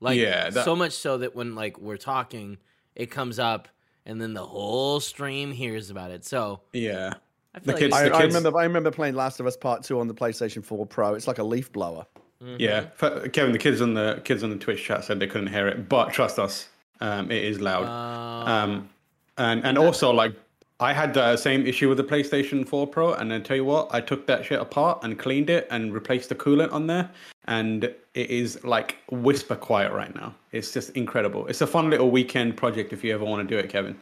Like, Yeah, that- so much so that when like we're talking, it comes up, and then the whole stream hears about it. So yeah. I feel The like kids- I, I remember. I remember playing Last of Us Part Two on the PlayStation 4 Pro. It's like a leaf blower. Yeah, For- Kevin, the kids on the kids on the Twitch chat said they couldn't hear it, but trust us, um, it is loud. Um, Um, and and also like I had the same issue with the PlayStation 4 Pro, and I tell you what, I took that shit apart and cleaned it and replaced the coolant on there, and it is like whisper quiet right now. It's just incredible. It's a fun little weekend project if you ever want to do it, Kevin.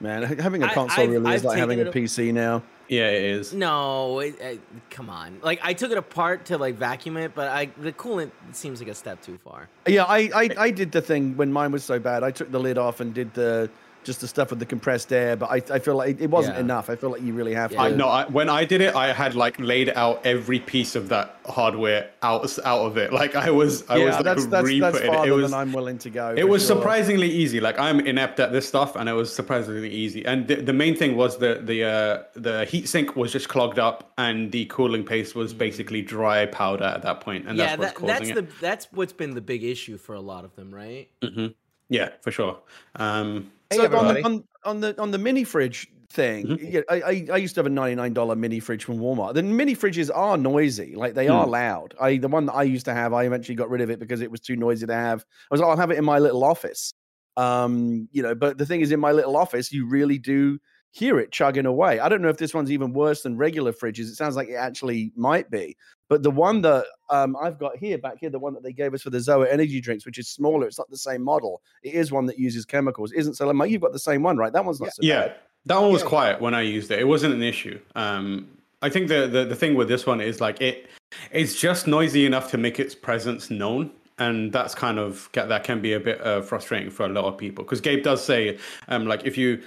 Man, having a console I've- really is I've like having a PC now. Yeah, it is. no, it, it, come on. Like I took it apart to like vacuum it, but I the coolant seems like a step too far. Yeah, I, I I did the thing when mine was so bad. I took the lid off and did the just the stuff with the compressed air, but I, I feel like it, it wasn't Yeah. enough. I feel like you really have Yeah. to. I no, I, when I did it, I had like laid out every piece of that hardware out out of it. Like I was, I yeah, was like that's that's, that's re-putting it. farther It was, than I'm willing to go. it was sure. surprisingly easy. Like I'm inept at this stuff, and it was surprisingly easy. And the, the main thing was the the uh, the heat sink was just clogged up, and the cooling paste was basically dry powder at that point. point, and yeah, that's what's that, causing that's it. the that's what's been the big issue for a lot of them, right? hmm Yeah, for sure. Um, Hey, so on the, on, on the on the mini fridge thing, Mhm. yeah, I, I used to have a ninety nine dollar mini fridge from Walmart. The mini fridges are noisy, like they are Hmm. loud. I the one that I used to have, I eventually got rid of it because it was too noisy to have. I was like, I'll have it in my little office. Um, you know, but the thing is, in my little office, you really do hear it chugging away. I don't know if this one's even worse than regular fridges. It sounds like it actually might be. But the one that um, I've got here, back here, the one that they gave us for the Zoa energy drinks, which is smaller, it's not the same model. It is one that uses chemicals. Isn't so? Like, you've got the same one, right? That one's not so yeah, bad. that one was Yeah. quiet when I used it. It wasn't an issue. Um, I think the, the the thing with this one is like it, it's just noisy enough to make its presence known, and that's kind of that can be a bit uh, frustrating for a lot of people. Because Gabe does say, um, like if you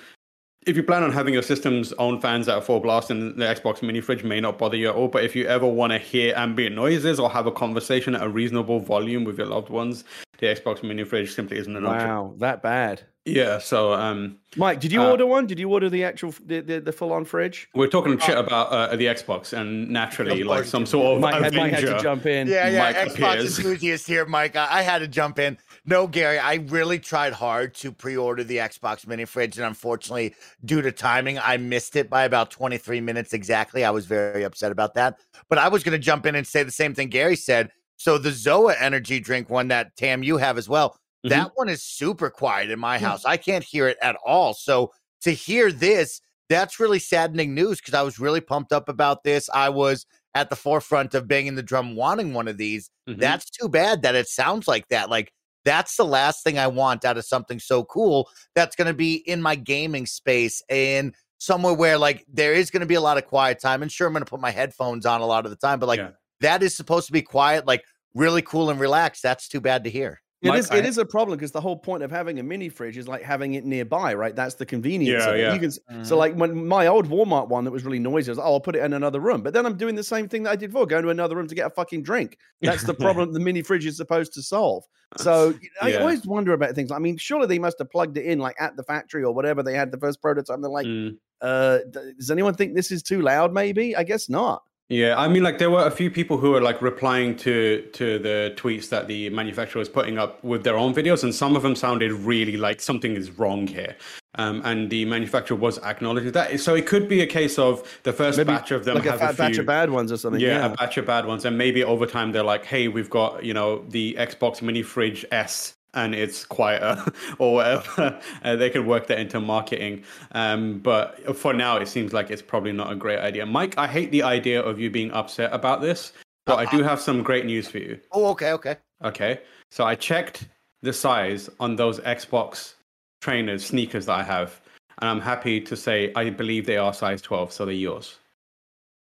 if you plan on having your system's own fans at full blast, then the Xbox Mini Fridge may not bother you at all. But if you ever want to hear ambient noises or have a conversation at a reasonable volume with your loved ones, the Xbox Mini Fridge simply isn't an option. Wow, that bad. Yeah, so um, Mike, did you Uh, order one? Did you order the actual the, the, the full on fridge? We're talking shit about uh, the Xbox, and naturally, Of like some sort of Mike had, Mike had to jump in. Yeah, yeah. Mike Xbox appears. enthusiast here, Mike. I, I had to jump in. No, Gary, I really tried hard to pre-order the Xbox Mini Fridge, and unfortunately, due to timing, I missed it by about 23 minutes exactly. I was very upset about that. But I was going to jump in and say the same thing Gary said. So the Zoa energy drink one that Tam you have as well. Mhm. That one is super quiet in my house. I can't hear it at all. So to hear this, that's really saddening news because I was really pumped up about this. I was at the forefront of banging the drum wanting one of these. Mhm. That's too bad that it sounds like that. Like that's the last thing I want out of something so cool that's going to be in my gaming space and somewhere where like there is going to be a lot of quiet time. And sure, I'm going to put my headphones on a lot of the time, but like Yeah. that is supposed to be quiet, like really cool and relaxed. That's too bad to hear. It Mike, is, I, it is a problem because the whole point of having a mini fridge is like having it nearby, right? That's the convenience. Yeah, yeah. Can, mm-hmm. So, like when my old Walmart one that was really noisy, I was like, oh, I'll put it in another room. But then I'm doing the same thing that I did before, going to another room to get a fucking drink. That's the problem the mini fridge is supposed to solve. [LAUGHS] So I always wonder about things. I mean, surely they must have plugged it in like at the factory or whatever they had the first prototype. They're like, mm. uh, does anyone think this is too loud? Maybe I guess not. Yeah, I mean, like there were a few people who were like replying to to the tweets that the manufacturer was putting up with their own videos, and some of them sounded really like something is wrong here. Um, and the manufacturer was acknowledging that. So it could be a case of the first maybe batch of them like have a, a few, batch of bad ones or something. Yeah, yeah, a batch of bad ones, and maybe over time they're like, hey, we've got you know the Xbox Mini Fridge S and it's quieter [LAUGHS] or whatever. [LAUGHS] Uh, they could work that into marketing. Um, but for now, it seems like it's probably not a great idea. Mike, I hate the idea of you being upset about this, but I do have some great news for you. Oh, okay, okay. Okay. So I checked the size on those Xbox trainers, sneakers that I have, and I'm happy to say I believe they are size 12, so they're yours.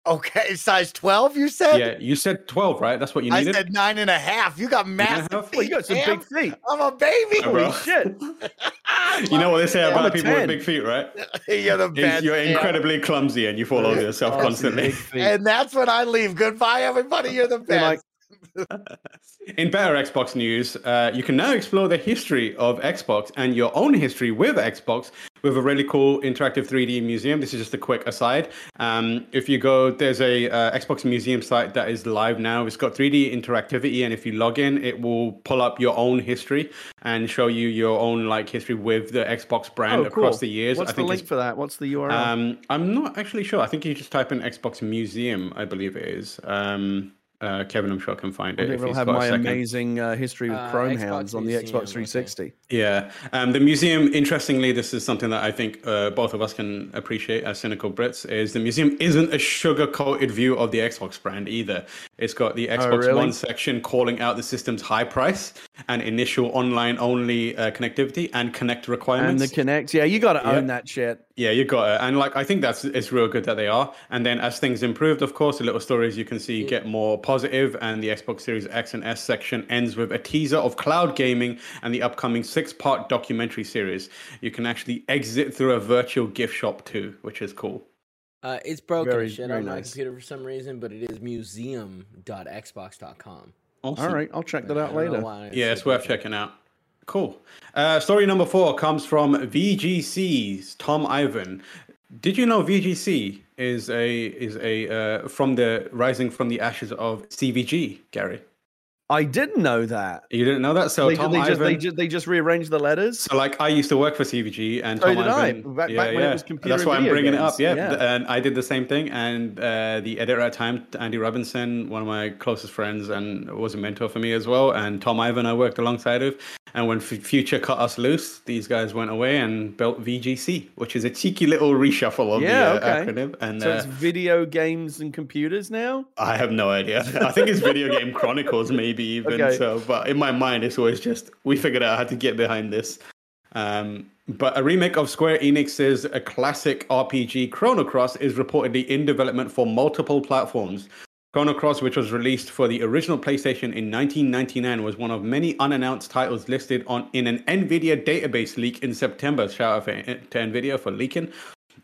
Okay, size 12, you said? Yeah, you said 12, right? That's what you needed? I said nine and a half. You got massive feet. you got some big feet. I'm a baby. Holy shit. [LAUGHS] you know what they say about people 10. with big feet, right? [LAUGHS] You're the best. You're incredibly clumsy and you fall over yourself constantly. [LAUGHS] And that's when I leave. Goodbye, everybody. You're the best. [LAUGHS] In better Xbox news, uh, you can now explore the history of Xbox and your own history with Xbox with a really cool interactive 3D museum. This is just a quick aside. Um, if you go, there's a uh, Xbox museum site that is live now. It's got 3D interactivity, and if you log in, it will pull up your own history and show you your own like history with the Xbox brand oh, cool. across the years. What's I think the link for that? What's the URL? Um, I'm not actually sure. I think you just type in Xbox Museum. I believe it is. Um, uh, Kevin, I'm sure I can find it. I will have my amazing uh, history with uh, Chromehounds on the Xbox 360. Okay. Yeah, um, the museum. Interestingly, this is something that I think uh, both of us can appreciate as cynical Brits. Is the museum isn't a sugar-coated view of the Xbox brand either. It's got the oh, Xbox oh, really? One section calling out the system's high price and initial online-only uh, connectivity and Kinect requirements. And the Kinect, yeah, you got to yeah. own that shit. Yeah, you got it. And like I think that's it's real good that they are. And then as things improved, of course, the little stories you can see get more positive and the Xbox Series X and S section ends with a teaser of cloud gaming and the upcoming six-part documentary series. You can actually exit through a virtual gift shop too, which is cool. Uh, it's broken very, shit on nice. my computer for some reason, but it is museum.xbox.com. Awesome. All right, I'll check that out later. Yeah, it's worth checking out. Cool. Uh, story number four comes from VGC's Tom Ivan. Did you know VGC is a is a uh, from the rising from the ashes of CVG, Gary? I didn't know that. You didn't know that? So they, Tom they Ivan, just they just they just rearranged the letters. So like I used to work for CVG, and so Tom did Ivan, I. Back, yeah, back yeah. That's why I'm bringing games. it up. Yeah. yeah. and I did the same thing. And uh, the editor at the time, Andy Robinson, one of my closest friends, and was a mentor for me as well. And Tom Ivan, I worked alongside of. And when Future cut us loose, these guys went away and built VGC, which is a cheeky little reshuffle of yeah, the uh, okay. acronym. And so it's uh, video games and computers now. I have no idea. [LAUGHS] I think it's Video Game Chronicles, maybe even. Okay. So, but in my mind, it's always just we figured out how to get behind this. Um, but a remake of Square Enix's a classic RPG Chrono Cross is reportedly in development for multiple platforms. Chrono Cross, which was released for the original PlayStation in 1999, was one of many unannounced titles listed on in an NVIDIA database leak in September. Shout out for, to NVIDIA for leaking.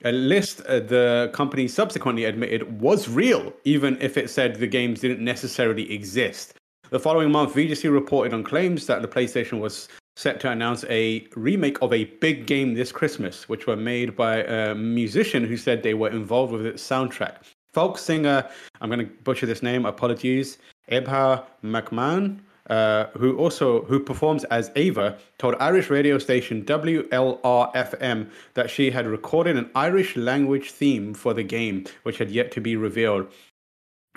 A list uh, the company subsequently admitted was real, even if it said the games didn't necessarily exist. The following month, VGC reported on claims that the PlayStation was set to announce a remake of a big game this Christmas, which were made by a musician who said they were involved with its soundtrack folk singer, I'm going to butcher this name, apologies, Éabha McMahon, uh, who also who performs as Ava, told Irish radio station WLRFM that she had recorded an Irish language theme for the game, which had yet to be revealed.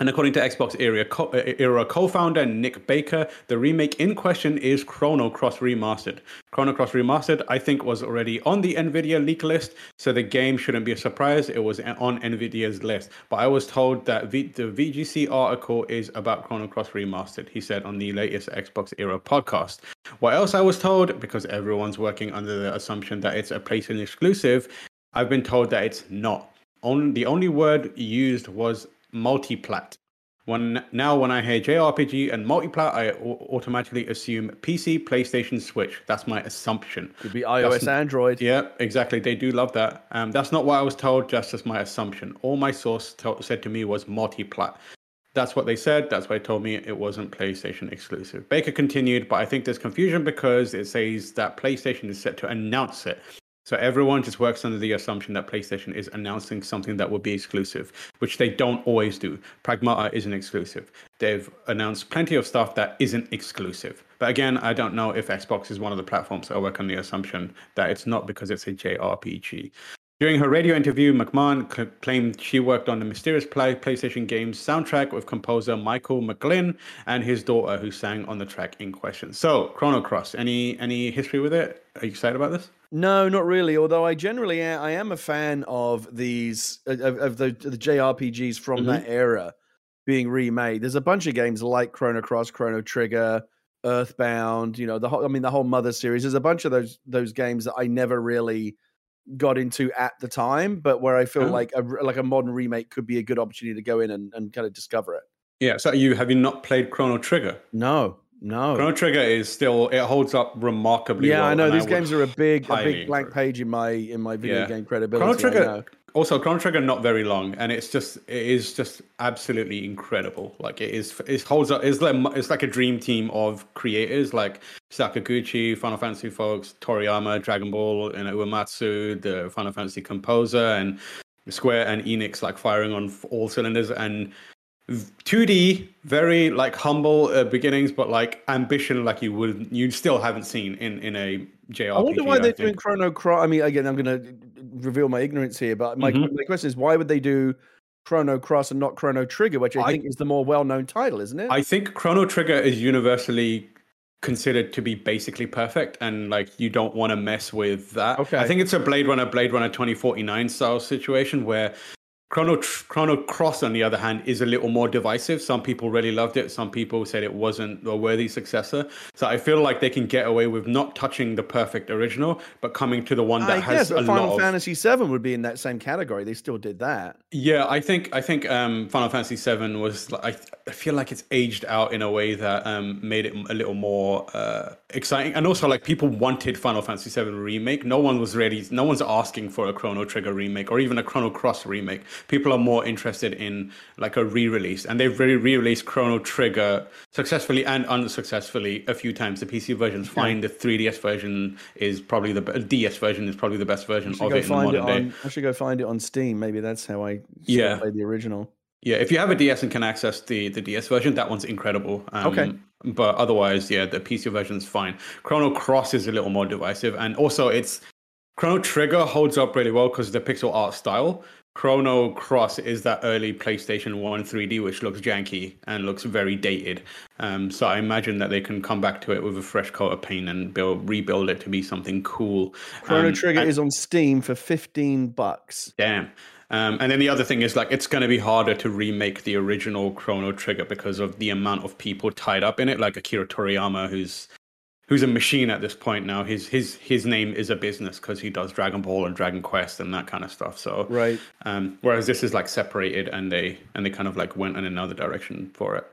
And according to Xbox era, co- uh, era co-founder Nick Baker, the remake in question is Chrono Cross Remastered. Chrono Cross Remastered, I think, was already on the Nvidia leak list, so the game shouldn't be a surprise. It was on Nvidia's list. But I was told that v- the VGC article is about Chrono Cross Remastered. He said on the latest Xbox era podcast. What else I was told, because everyone's working under the assumption that it's a PlayStation exclusive, I've been told that it's not. On the only word used was multiplat. When now when I hear JRPG and multiplat, I automatically assume PC, PlayStation, Switch. That's my assumption. Could be iOS, that's, Android. Yeah, exactly. They do love that. Um, that's not what I was told. Just as my assumption. All my source t- said to me was multiplat. That's what they said. That's why they told me it wasn't PlayStation exclusive. Baker continued, but I think there's confusion because it says that PlayStation is set to announce it. So everyone just works under the assumption that PlayStation is announcing something that will be exclusive, which they don't always do. Pragmata isn't exclusive. They've announced plenty of stuff that isn't exclusive. But again, I don't know if Xbox is one of the platforms. I work on the assumption that it's not because it's a JRPG. During her radio interview, McMahon cl- claimed she worked on the mysterious play- PlayStation game's soundtrack with composer Michael McGlynn and his daughter, who sang on the track in question. So, Chrono Cross, any any history with it? Are you excited about this? No, not really. Although I generally am, I am a fan of these of, of the, the JRPGs from mm-hmm. that era being remade. There's a bunch of games like Chrono Cross, Chrono Trigger, Earthbound. You know, the whole I mean the whole Mother series. There's a bunch of those those games that I never really got into at the time, but where I feel oh. like a like a modern remake could be a good opportunity to go in and, and kind of discover it. Yeah. So you have you not played Chrono Trigger? No, no. Chrono Trigger is still it holds up remarkably. Yeah, well, I know these I games are a big a big blank page in my in my video yeah. game credibility. Chrono Trigger also Chrono Trigger not very long, and it's just it is just absolutely incredible. Like it is, it holds up. It's like it's like a dream team of creators like Sakaguchi, Final Fantasy folks, Toriyama, Dragon Ball, and Uematsu, the Final Fantasy composer, and Square and Enix like firing on all cylinders and 2D, very like humble uh, beginnings, but like ambition, like you would you still haven't seen in in a JRPG. I wonder why I they're think. doing Chrono Cross. I mean, again, I'm going to reveal my ignorance here, but my, mm-hmm. my question is, why would they do Chrono Cross and not Chrono Trigger, which I, I think is the more well-known title, isn't it? I think Chrono Trigger is universally considered to be basically perfect and like you don't want to mess with that. Okay. I think it's a Blade Runner Blade Runner 2049 style situation where Chrono Chrono Cross, on the other hand, is a little more divisive. Some people really loved it. Some people said it wasn't a worthy successor. So I feel like they can get away with not touching the perfect original, but coming to the one that I has guess, a Final lot Fantasy VII would be in that same category. They still did that. Yeah, I think I think um, Final Fantasy VII was. I, I feel like it's aged out in a way that um, made it a little more uh, exciting, and also like people wanted Final Fantasy VII remake. No one was ready. No one's asking for a Chrono Trigger remake or even a Chrono Cross remake. People are more interested in like a re-release. And they've really re-released chrono trigger successfully and unsuccessfully a few times. The pc version's fine. The 3ds version is probably the ds version is probably the best version of it in the modern day. on, i should go find it on steam. Maybe that's how i yeah. played the original. Yeah if you have a ds and can access the the ds version that one's incredible. Um, okay but otherwise yeah the pc version is fine chrono cross is a little more divisive and also it's Chrono Trigger holds up really well because of the pixel art style, Chrono Cross is that early PlayStation 1 3D, which looks janky and looks very dated. Um, so I imagine that they can come back to it with a fresh coat of paint and build, rebuild it to be something cool. Chrono um, Trigger and, is on Steam for 15 bucks. Damn. Um, and then the other thing is like it's going to be harder to remake the original Chrono Trigger because of the amount of people tied up in it, like Akira Toriyama, who's who's a machine at this point now. His his his name is a business because he does Dragon Ball and Dragon Quest and that kind of stuff. So right. Um, whereas this is like separated and they and they kind of like went in another direction for it.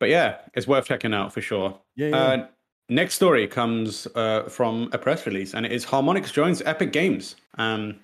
But yeah, it's worth checking out for sure. Yeah. yeah. Uh, next story comes uh, from a press release, and it is Harmonix joins Epic Games. Um,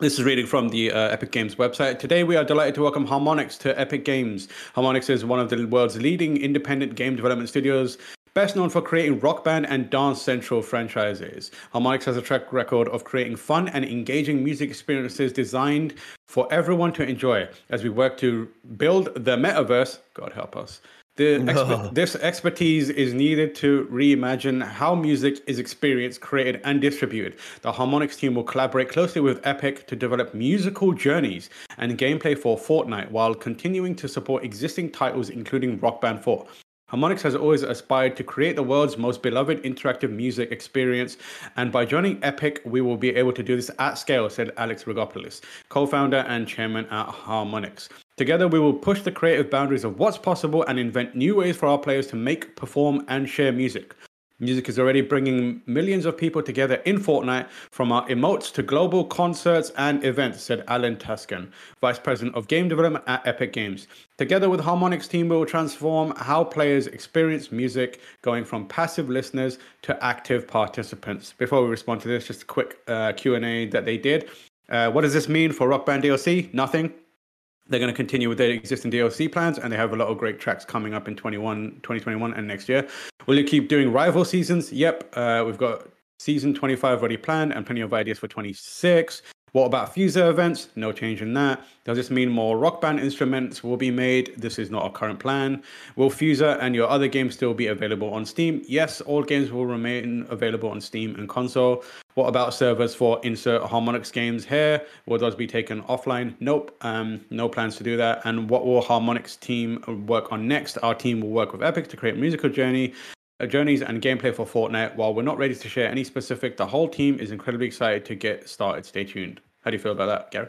this is reading from the uh, Epic Games website. Today, we are delighted to welcome Harmonix to Epic Games. Harmonix is one of the world's leading independent game development studios Best known for creating Rock Band and Dance Central franchises, Harmonix has a track record of creating fun and engaging music experiences designed for everyone to enjoy. As we work to build the metaverse, God help us. The [LAUGHS] exper- this expertise is needed to reimagine how music is experienced, created, and distributed. The Harmonix team will collaborate closely with Epic to develop musical journeys and gameplay for Fortnite while continuing to support existing titles, including Rock Band 4. Harmonix has always aspired to create the world's most beloved interactive music experience, and by joining Epic, we will be able to do this at scale, said Alex Rigopoulos, co founder and chairman at Harmonix. Together, we will push the creative boundaries of what's possible and invent new ways for our players to make, perform, and share music. Music is already bringing millions of people together in Fortnite from our emotes to global concerts and events, said Alan Tuscan, Vice President of Game Development at Epic Games. Together with Harmonix team, we will transform how players experience music, going from passive listeners to active participants. Before we respond to this, just a quick uh, Q&A that they did. Uh, what does this mean for Rock Band DLC? Nothing. They're going to continue with their existing DLC plans, and they have a lot of great tracks coming up in 21, 2021 and next year. Will you keep doing rival seasons? Yep. Uh, we've got season 25 already planned and plenty of ideas for 26. What about Fuser events? No change in that. Does this mean more rock band instruments will be made? This is not our current plan. Will Fuser and your other games still be available on Steam? Yes, all games will remain available on Steam and console. What about servers for insert Harmonix games here? Will those be taken offline? Nope, um, no plans to do that. And what will Harmonix team work on next? Our team will work with Epic to create musical journey uh, journeys and gameplay for Fortnite. While we're not ready to share any specific, the whole team is incredibly excited to get started. Stay tuned. How do you feel about that, Gary?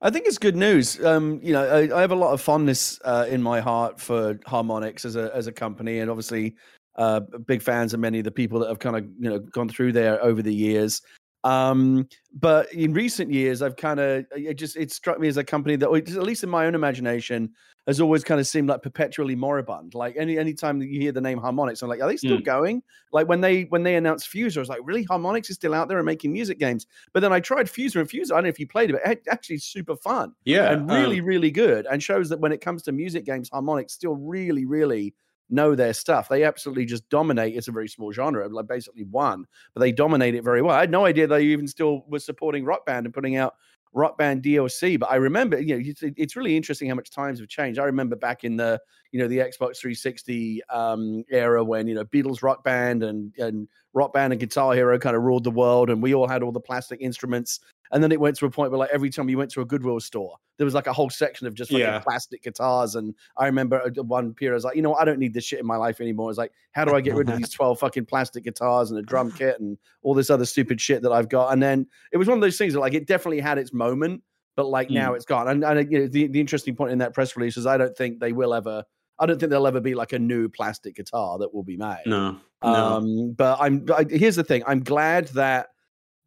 I think it's good news. Um, you know, I, I, have a lot of fondness uh, in my heart for Harmonix as a as a company, and obviously, uh, big fans of many of the people that have kind of you know gone through there over the years. Um, but in recent years, I've kind of it just it struck me as a company that, at least in my own imagination, has always kind of seemed like perpetually moribund. Like any any time that you hear the name Harmonix, I'm like, are they still mm. going? Like when they when they announced Fuser, I was like, really, Harmonix is still out there and making music games. But then I tried Fuser and Fuser. I don't know if you played it, but it actually super fun. Yeah, and really um, really good, and shows that when it comes to music games, Harmonix still really really know their stuff. They absolutely just dominate. It's a very small genre, like basically one, but they dominate it very well. I had no idea they even still were supporting Rock Band and putting out Rock Band DLC. But I remember, you know, it's, really interesting how much times have changed. I remember back in the, you know, the Xbox 360 um, era when you know Beatles Rock Band and and Rock Band and Guitar Hero kind of ruled the world, and we all had all the plastic instruments and then it went to a point where like every time you went to a Goodwill store, there was like a whole section of just like yeah. plastic guitars. And I remember one period, I was like, you know, I don't need this shit in my life anymore. It's like, how do I get rid of these [LAUGHS] 12 fucking plastic guitars and a drum kit and all this other stupid shit that I've got? And then it was one of those things that like it definitely had its moment, but like mm. now it's gone. And, and you know, the, the interesting point in that press release is I don't think they will ever I don't think there'll ever be like a new plastic guitar that will be made. No. no. Um, but I'm I, here's the thing. I'm glad that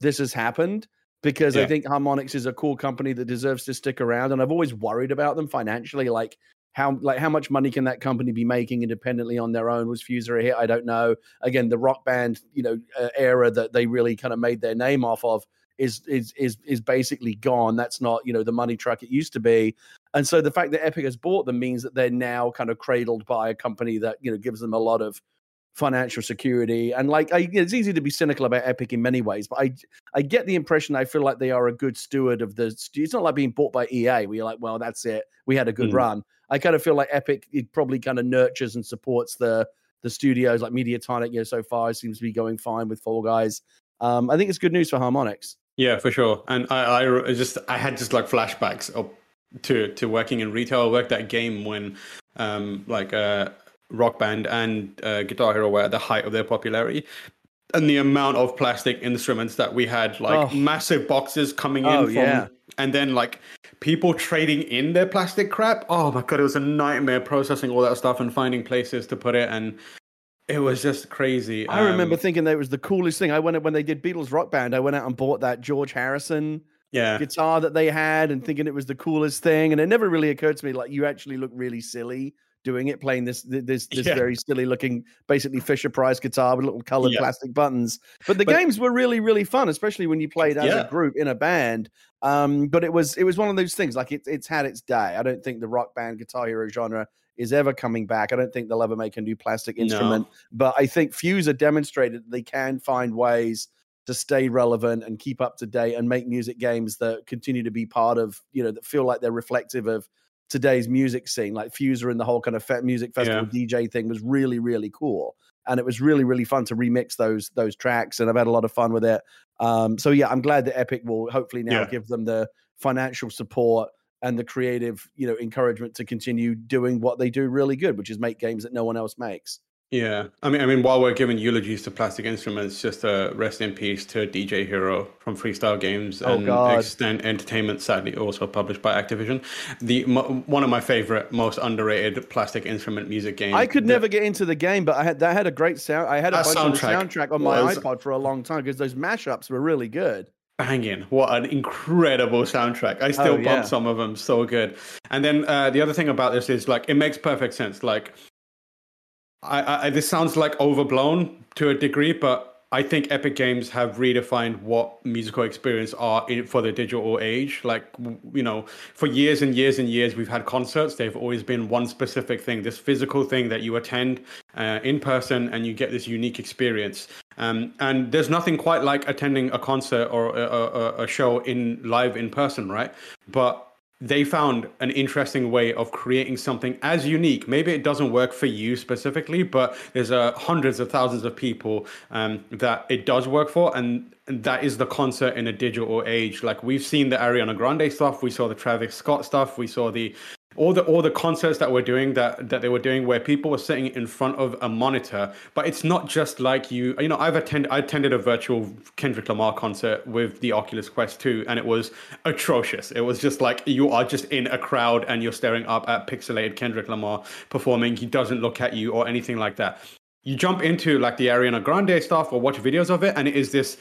this has happened because yeah. I think Harmonix is a cool company that deserves to stick around. And I've always worried about them financially, like how like how much money can that company be making independently on their own? Was Fuser a hit? I don't know. Again, the rock band you know uh, era that they really kind of made their name off of is is is is basically gone. That's not you know the money truck it used to be. And so the fact that Epic has bought them means that they're now kind of cradled by a company that you know gives them a lot of financial security and like I, it's easy to be cynical about epic in many ways but i i get the impression i feel like they are a good steward of the it's not like being bought by ea where you're like well that's it we had a good mm. run. I kind of feel like epic it probably kind of nurtures and supports the the studios like mediatonic you know so far seems to be going fine with fall guys. Um i think it's good news for harmonix. Yeah for sure and i i just i had just like flashbacks of to to working in retail. I worked that game when um like uh Rock Band and uh, Guitar Hero were at the height of their popularity. And the amount of plastic instruments that we had, like oh. massive boxes coming in oh, from, yeah. and then like people trading in their plastic crap. Oh my god, it was a nightmare processing all that stuff and finding places to put it. And it was just crazy. I um, remember thinking that it was the coolest thing. I went when they did Beatles Rock Band. I went out and bought that George Harrison yeah. guitar that they had, and thinking it was the coolest thing. And it never really occurred to me like you actually look really silly doing it, playing this this this yeah. very silly looking, basically Fisher Price guitar with little colored yeah. plastic buttons. But the but, games were really really fun, especially when you played as yeah. a group in a band. Um, but it was it was one of those things like it, it's had its day. I don't think the rock band guitar hero genre is ever coming back. I don't think they'll ever make a new plastic instrument. No. But I think Fuser demonstrated they can find ways to stay relevant and keep up to date and make music games that continue to be part of you know that feel like they're reflective of today's music scene, like Fuser and the whole kind of fe- music festival yeah. DJ thing was really, really cool. And it was really, really fun to remix those those tracks, and I've had a lot of fun with it. Um, so yeah, I'm glad that Epic will hopefully now yeah. give them the financial support and the creative, you know, encouragement to continue doing what they do really good, which is make games that no one else makes. Yeah, I mean, I mean, while we're giving eulogies to Plastic Instruments, just a rest in peace to DJ Hero from Freestyle Games oh, and God. Extent Entertainment, sadly also published by Activision. The m- one of my favorite, most underrated Plastic Instrument music games. I could never get into the game, but I had that had a great sound. I had a bunch soundtrack of the soundtrack on my was, iPod for a long time because those mashups were really good. Banging! What an incredible soundtrack! I still oh, yeah. bump some of them, so good. And then uh, the other thing about this is like it makes perfect sense. Like I, I, this sounds like overblown to a degree, but I think Epic Games have redefined what musical experience are in, for the digital age. Like, you know, for years and years and years, we've had concerts. They've always been one specific thing, this physical thing that you attend uh, in person and you get this unique experience. Um, and there's nothing quite like attending a concert or a, a, a show in live in person, right? But they found an interesting way of creating something as unique. Maybe it doesn't work for you specifically, but there's uh, hundreds of thousands of people um, that it does work for, and, and that is the concert in a digital age. Like we've seen the Ariana Grande stuff, we saw the Travis Scott stuff, we saw the all the all the concerts that we're doing that that they were doing where people were sitting in front of a monitor but it's not just like you you know i've attended i attended a virtual kendrick lamar concert with the oculus quest 2 and it was atrocious. It was just like you are just in a crowd and you're staring up at pixelated kendrick lamar performing. He doesn't look at you or anything like that. You jump into like the ariana grande stuff or watch videos of it and it is this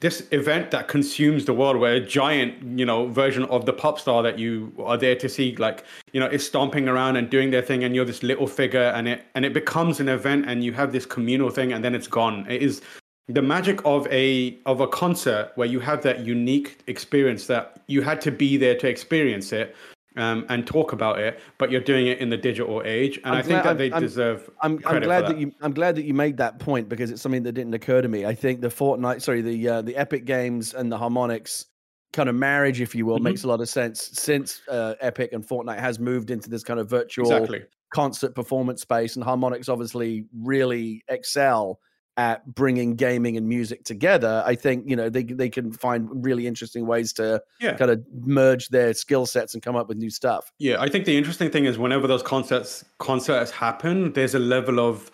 this event that consumes the world where a giant you know version of the pop star that you are there to see like you know is stomping around and doing their thing and you're this little figure and it and it becomes an event and you have this communal thing and then it's gone. It is the magic of a of a concert where you have that unique experience that you had to be there to experience it um, and talk about it, but you're doing it in the digital age, and I'm i think that they I'm, deserve. I'm, I'm glad that. that. you. I'm glad that you made that point because it's something that didn't occur to me. I think the Fortnite, sorry, the uh, the Epic Games and the Harmonix kind of marriage, if you will, mm-hmm. makes a lot of sense since uh, Epic and Fortnite has moved into this kind of virtual exactly. concert performance space, and Harmonix obviously really excel at bringing gaming and music together, I think you know they they can find really interesting ways to yeah. kind of merge their skill sets and come up with new stuff. Yeah, I think the interesting thing is whenever those concerts concerts happen, there's a level of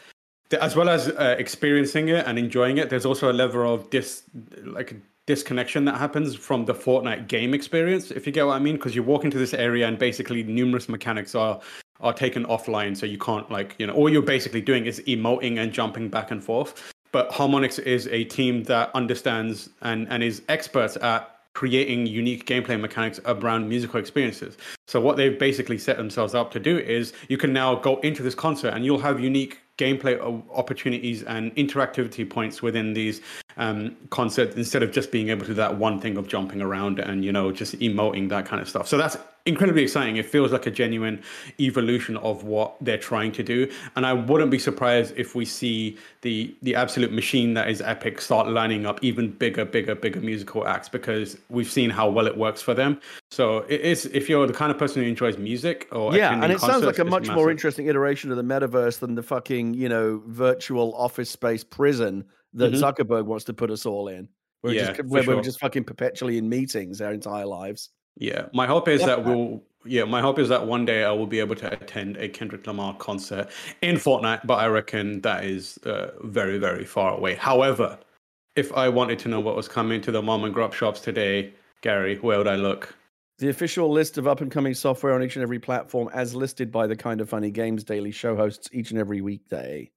as well as uh, experiencing it and enjoying it. There's also a level of dis like disconnection that happens from the Fortnite game experience, if you get what I mean, because you walk into this area and basically numerous mechanics are are taken offline, so you can't like you know all you're basically doing is emoting and jumping back and forth but Harmonix is a team that understands and, and is experts at creating unique gameplay mechanics around musical experiences. So what they've basically set themselves up to do is you can now go into this concert and you'll have unique gameplay opportunities and interactivity points within these um, concerts instead of just being able to do that one thing of jumping around and you know just emoting that kind of stuff. So that's incredibly exciting. It feels like a genuine evolution of what they're trying to do, and I wouldn't be surprised if we see the the absolute machine that is Epic start lining up even bigger, bigger, bigger musical acts because we've seen how well it works for them. So it is if you're the kind of person who enjoys music or yeah, and it sounds like a much massive. more interesting iteration of the metaverse than the fucking you know virtual office space prison that mm-hmm. Zuckerberg wants to put us all in. We're yeah, just, where sure. we're just fucking perpetually in meetings our entire lives. Yeah, my hope is that we'll. Yeah, my hope is that one day I will be able to attend a Kendrick Lamar concert in Fortnite, but I reckon that is uh, very, very far away. However, if I wanted to know what was coming to the mom and grub shops today, Gary, where would I look? The official list of up and coming software on each and every platform, as listed by the Kind of Funny Games Daily show hosts each and every weekday.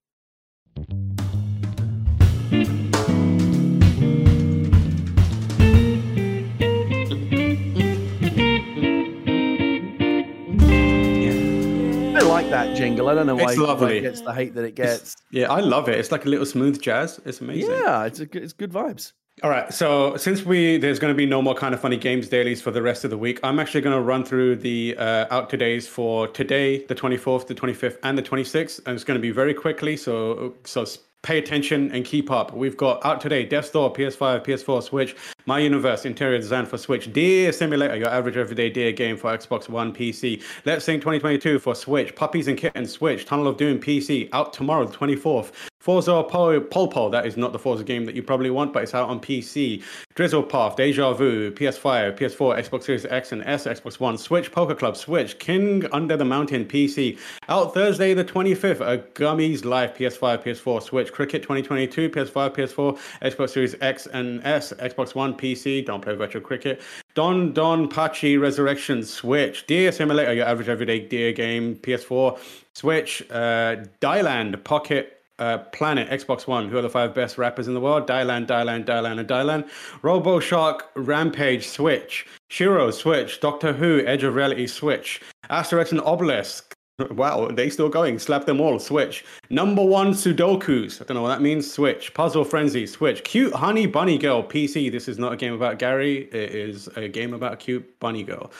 Like that jingle. I don't know why, why, it gets the hate that it gets. It's, yeah, I love it. It's like a little smooth jazz. It's amazing. Yeah, it's a, it's good vibes. All right. So since we there's going to be no more kind of funny games dailies for the rest of the week, I'm actually going to run through the uh, out todays for today, the 24th, the 25th, and the 26th, and it's going to be very quickly. So so pay attention and keep up. We've got out today Death's Door, PS5, PS4, Switch, My Universe, interior design for Switch. Deer Simulator, your average everyday deer game for Xbox One PC. Let's Sing 2022 for Switch. Puppies and Kittens Switch. Tunnel of Doom PC out tomorrow, the 24th. Forza Pol Pol, that is not the Forza game that you probably want, but it's out on PC. Drizzle Path, Deja Vu, PS5, PS4, Xbox Series X and S, Xbox One, Switch, Poker Club, Switch, King Under the Mountain, PC. Out Thursday the 25th, A Gummy's Life, PS5, PS4, Switch, Cricket 2022, PS5, PS4, Xbox Series X and S, Xbox One, PC. Don't play virtual cricket. DoDonPachi Resurrection, Switch, Deer Simulator, your average everyday deer game, PS4, Switch, uh, Dylan Pocket uh, Planet, Xbox One, who are the five best rappers in the world? Dylan, Dylan, Dylan, and Dylan. Robo Shark, Rampage, Switch. Shiro, Switch. Doctor Who, Edge of Reality, Switch. Asterix and Obelix. Wow, they still going. Slap them all. Switch. Number one Sudokus. I don't know what that means. Switch. Puzzle Frenzy. Switch. Cute Honey Bunny Girl. PC. This is not a game about Gary. It is a game about a cute bunny girl.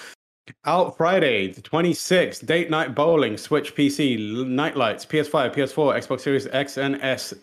Out Friday, the 26th, Date Night Bowling, Switch PC, night lights, PS5, PS4, Xbox Series X and S,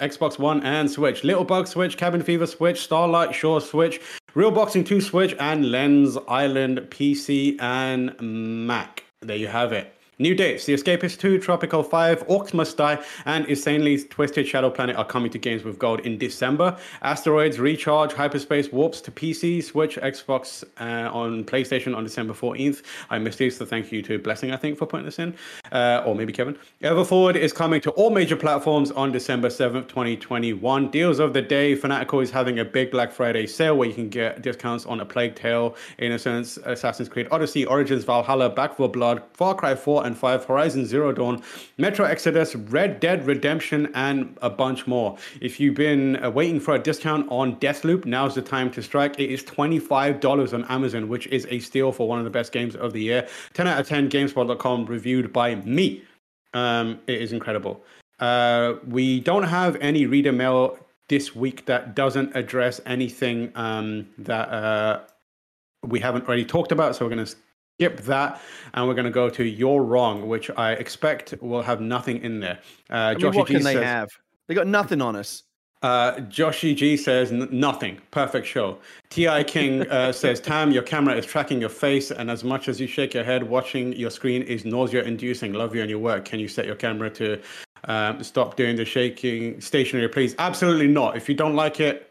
Xbox One and Switch, Little Bug Switch, Cabin Fever Switch, Starlight Shore Switch, Real Boxing 2 Switch, and Lens Island PC and Mac. There you have it. New dates The Escapist 2, Tropico 5, Orcs Must Die, and Insanely Twisted Shadow Planet are coming to Games with Gold in December. Asteroids Recharge Hyperspace warps to PC, Switch, Xbox, uh, on PlayStation on December 14th. I missed these, so thank you to Blessing, I think, for putting this in. Uh, or maybe Kevin. Everforward is coming to all major platforms on December 7th, 2021. Deals of the day Fanatical is having a big Black Friday sale where you can get discounts on A Plague Tale, Innocence, Assassin's Creed Odyssey, Origins, Valhalla, Back 4 Blood, Far Cry 4 and 5, Horizon Zero Dawn, Metro Exodus, Red Dead Redemption, and a bunch more. If you've been uh, waiting for a discount on Deathloop, now's the time to strike. It is $25 on Amazon, which is a steal for one of the best games of the year. 10 out of 10, GameSpot.com, reviewed by me. Um, it is incredible. Uh, we don't have any reader mail this week that doesn't address anything um, that uh, we haven't already talked about. So we're going to skip that and we're going to go to You're Wrong, which I expect will have nothing in there. Uh, I mean, what G can says, they have? They got nothing on us. Uh, Joshy G says nothing. Perfect show. Ti King uh, [LAUGHS] says Tam, your camera is tracking your face, and as much as you shake your head, watching your screen is nausea-inducing. Love you and your work. Can you set your camera to um, stop doing the shaking stationary, please? Absolutely not. If you don't like it,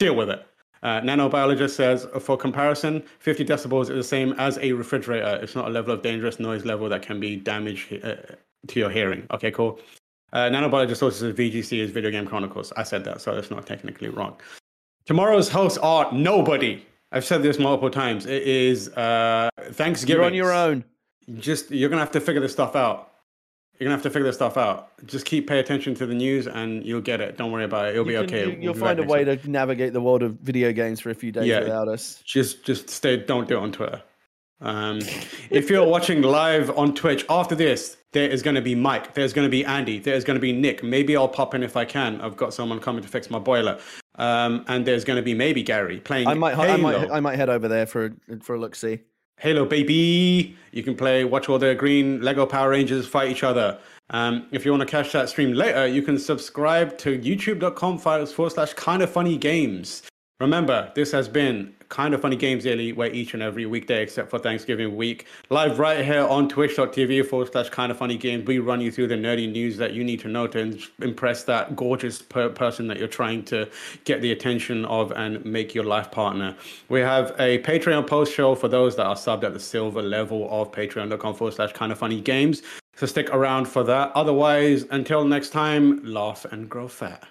deal with it. Uh, nanobiologist says, for comparison, 50 decibels is the same as a refrigerator. It's not a level of dangerous noise level that can be damage uh, to your hearing. Okay, cool. Uh, nanobiologist also says VGC is Video Game Chronicles. I said that, so that's not technically wrong. Tomorrow's hosts are nobody. I've said this multiple times. It is uh, Thanksgiving. You're on your own. Just you're gonna have to figure this stuff out. You're gonna have to figure this stuff out. Just keep pay attention to the news, and you'll get it. Don't worry about it. It'll you be can, okay. You, will find a way to navigate the world of video games for a few days yeah, without us. Just, just stay. Don't do it on Twitter. Um, [LAUGHS] if you're watching live on Twitch after this, there is going to be Mike. There's going to be Andy. There's going to be Nick. Maybe I'll pop in if I can. I've got someone coming to fix my boiler. Um, and there's going to be maybe Gary playing. I might, Halo. I might, I might head over there for for a look see. Halo, baby! You can play, watch all the green Lego Power Rangers fight each other. Um, if you want to catch that stream later, you can subscribe to youtube.com forward slash kind of funny games. Remember, this has been Kind of Funny Games Daily, where each and every weekday, except for Thanksgiving week, live right here on twitch.tv forward slash kind of funny games, we run you through the nerdy news that you need to know to impress that gorgeous per- person that you're trying to get the attention of and make your life partner. We have a Patreon post show for those that are subbed at the silver level of patreon.com forward slash kind of funny games. So stick around for that. Otherwise, until next time, laugh and grow fat.